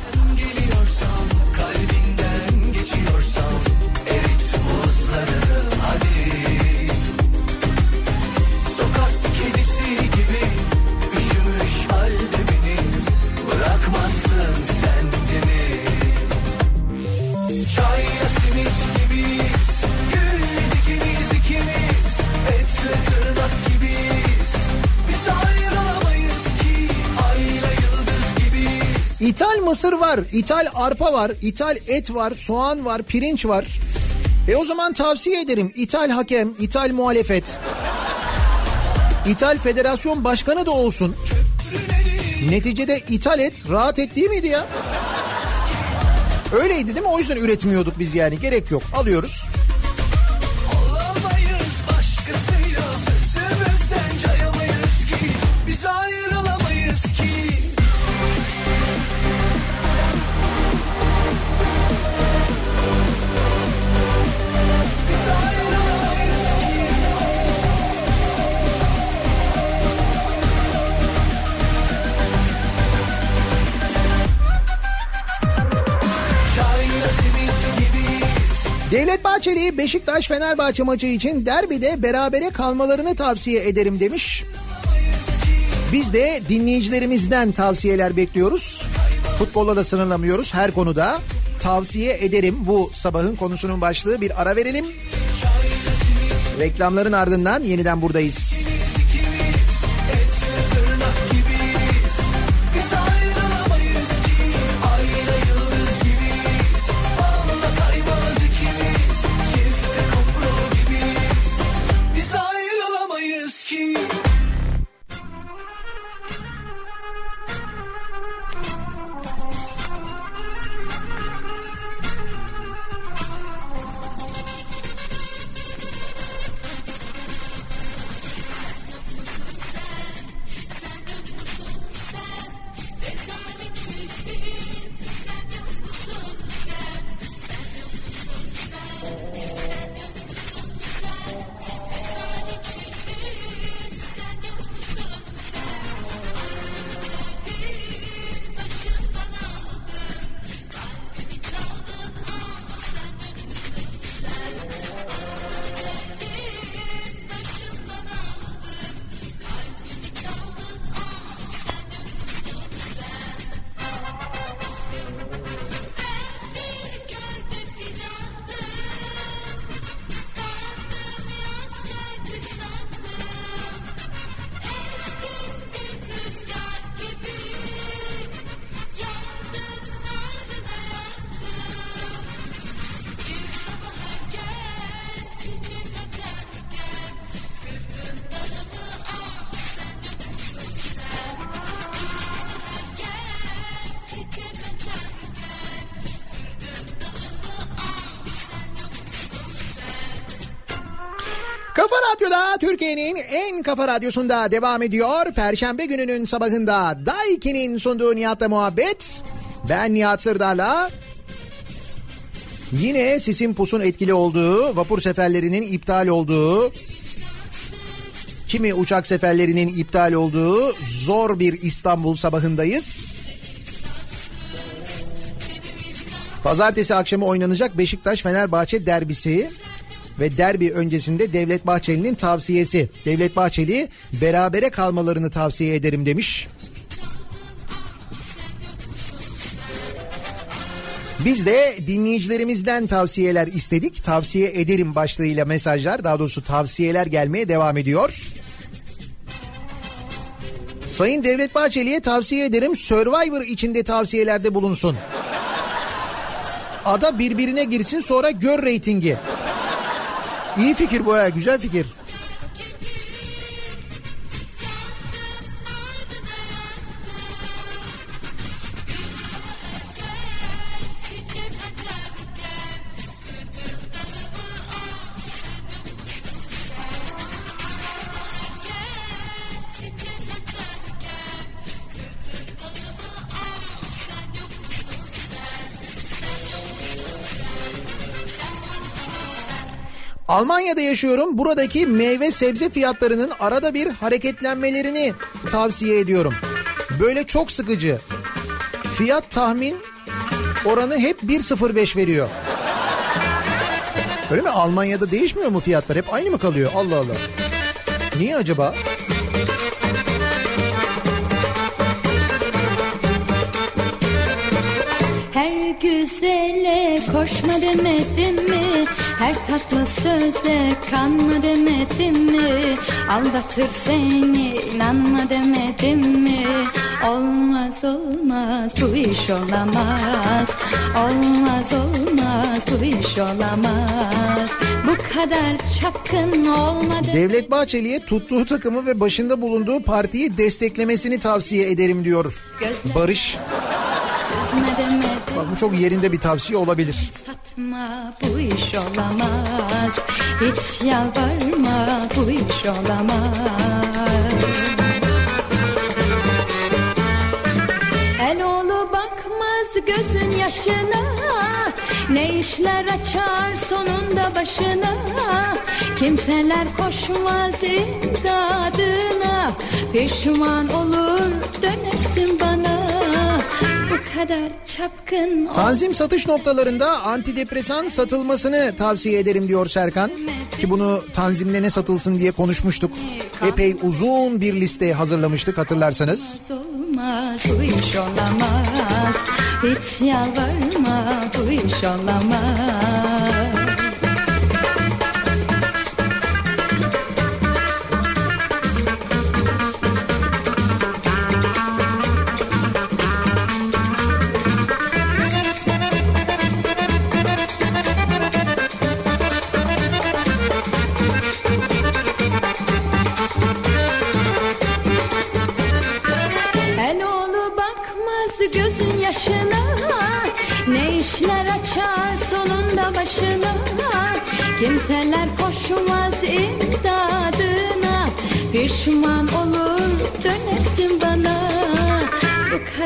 [SPEAKER 3] mısır var, ithal arpa var, ithal et var, soğan var, pirinç var. E o zaman tavsiye ederim ithal hakem, ithal muhalefet. İthal federasyon başkanı da olsun. Neticede ithal et, rahat et değil miydi ya? Öyleydi değil mi? O yüzden üretmiyorduk biz yani. Gerek yok. Alıyoruz. Beşiktaş Fenerbahçe maçı için derbide berabere kalmalarını tavsiye ederim demiş. Biz de dinleyicilerimizden tavsiyeler bekliyoruz. Futbolla da sınırlamıyoruz her konuda. tavsiye ederim. Bu sabahın konusunun başlığı bir ara verelim. Reklamların ardından yeniden buradayız. Kafa Radyo'da Türkiye'nin en kafa radyosunda devam ediyor. Perşembe gününün sabahında Daiki'nin sunduğu Nihat'la muhabbet. Ben Nihat Sırdar'la yine sisin pusun etkili olduğu, vapur seferlerinin iptal olduğu, kimi uçak seferlerinin iptal olduğu zor bir İstanbul sabahındayız. Pazartesi akşamı oynanacak Beşiktaş-Fenerbahçe derbisi ve derbi öncesinde Devlet Bahçeli'nin tavsiyesi. Devlet Bahçeli berabere kalmalarını tavsiye ederim demiş. Biz de dinleyicilerimizden tavsiyeler istedik. Tavsiye ederim başlığıyla mesajlar daha doğrusu tavsiyeler gelmeye devam ediyor. Sayın Devlet Bahçeli'ye tavsiye ederim Survivor içinde tavsiyelerde bulunsun. Ada birbirine girsin sonra gör reytingi. İyi fikir bu ya güzel fikir. Almanya'da yaşıyorum. Buradaki meyve sebze fiyatlarının arada bir hareketlenmelerini tavsiye ediyorum. Böyle çok sıkıcı. Fiyat tahmin oranı hep 1.05 veriyor. Öyle mi? Almanya'da değişmiyor mu fiyatlar? Hep aynı mı kalıyor? Allah Allah. Niye acaba?
[SPEAKER 16] Her güzele koşma demedim mi? Her tatlı söze kanma demedim mi? Aldatır seni inanma demedim mi? Olmaz olmaz bu iş olamaz Olmaz olmaz bu iş olamaz Bu kadar çapkın olmadı
[SPEAKER 3] Devlet Bahçeli'ye tuttuğu takımı ve başında bulunduğu partiyi desteklemesini tavsiye ederim diyor. Barış.
[SPEAKER 16] Süzme demedim
[SPEAKER 3] Bak bu çok yerinde bir tavsiye olabilir.
[SPEAKER 16] Satma bu iş olamaz. Hiç yalvarma bu iş olamaz. El oğlu bakmaz gözün yaşına. Ne işler açar sonunda başına. Kimseler koşmaz imdadına. Pişman olur dönersin bana kadar çapkın ol-
[SPEAKER 3] Tanzim satış noktalarında antidepresan satılmasını tavsiye ederim diyor Serkan. Ki bunu tanzimle ne satılsın diye konuşmuştuk. Epey uzun bir liste hazırlamıştık hatırlarsanız.
[SPEAKER 16] olmaz bu iş olamaz Hiç yalvarma bu iş olamaz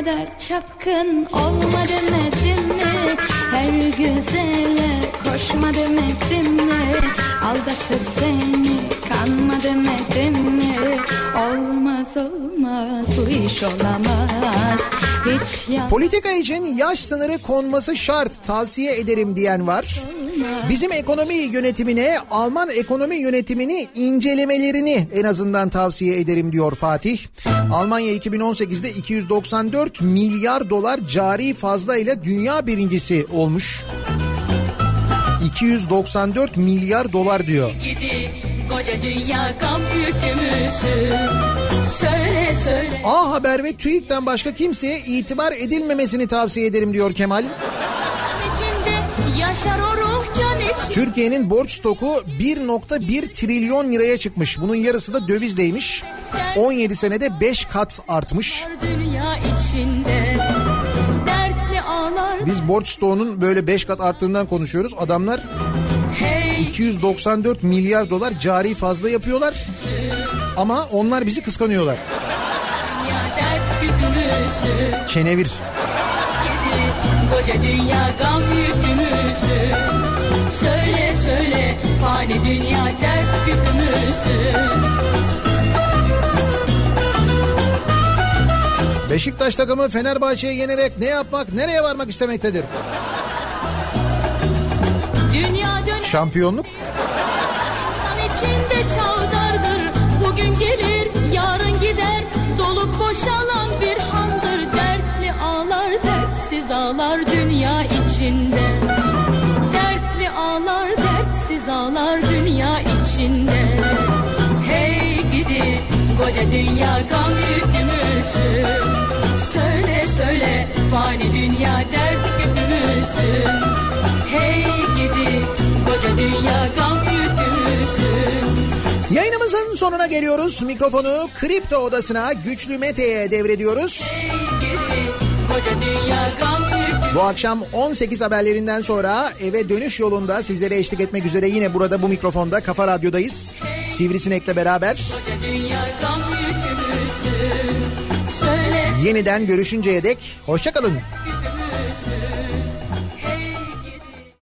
[SPEAKER 16] kadar çapkın olma demedim mi? Her güzele koşma demedim mi? Aldatır seni kanma demedim mi? Olmaz olmaz bu iş olamaz.
[SPEAKER 3] Politika için yaş sınırı konması şart tavsiye ederim diyen var. Bizim ekonomi yönetimine Alman ekonomi yönetimini incelemelerini en azından tavsiye ederim diyor Fatih. Almanya 2018'de 294 milyar dolar cari fazla ile dünya birincisi olmuş. 294 milyar dolar diyor.
[SPEAKER 5] Gidi koca dünya yükümüzü Söyle söyle
[SPEAKER 3] A Haber ve TÜİK'ten başka kimseye itibar edilmemesini tavsiye ederim diyor Kemal.
[SPEAKER 5] içinde yaşar o
[SPEAKER 3] Türkiye'nin borç stoku 1.1 trilyon liraya çıkmış. Bunun yarısı da dövizdeymiş. 17 senede 5 kat artmış. Biz borç stoğunun böyle 5 kat arttığından konuşuyoruz. Adamlar 294 milyar dolar cari fazla yapıyorlar. Ama onlar bizi kıskanıyorlar. Kenevir.
[SPEAKER 5] Koca dünya gam yükümüzü Söyle söyle fani dünya dert güdümüzü
[SPEAKER 3] Beşiktaş takımı Fenerbahçe'yi yenerek ne yapmak, nereye varmak istemektedir?
[SPEAKER 5] Dünya döner
[SPEAKER 3] Şampiyonluk.
[SPEAKER 5] insan içinde çavdardır. Bugün gelir yarın gider. Dolup boşalan bir handır. Dertli ağlar dertsiz ağlar dünya içinde içinde Hey gidi koca dünya gam yükümüzü Söyle söyle fani dünya dert güpümüzü Hey gidi koca dünya gam yükümüzü
[SPEAKER 3] Yayınımızın sonuna geliyoruz. Mikrofonu Kripto Odası'na Güçlü Mete'ye devrediyoruz.
[SPEAKER 5] Koca dünya gam
[SPEAKER 3] Bu akşam 18 haberlerinden sonra eve dönüş yolunda sizlere eşlik etmek üzere yine burada bu mikrofonda Kafa Radyo'dayız. Sivrisinek'le beraber yeniden görüşünceye dek hoşçakalın.
[SPEAKER 5] söyle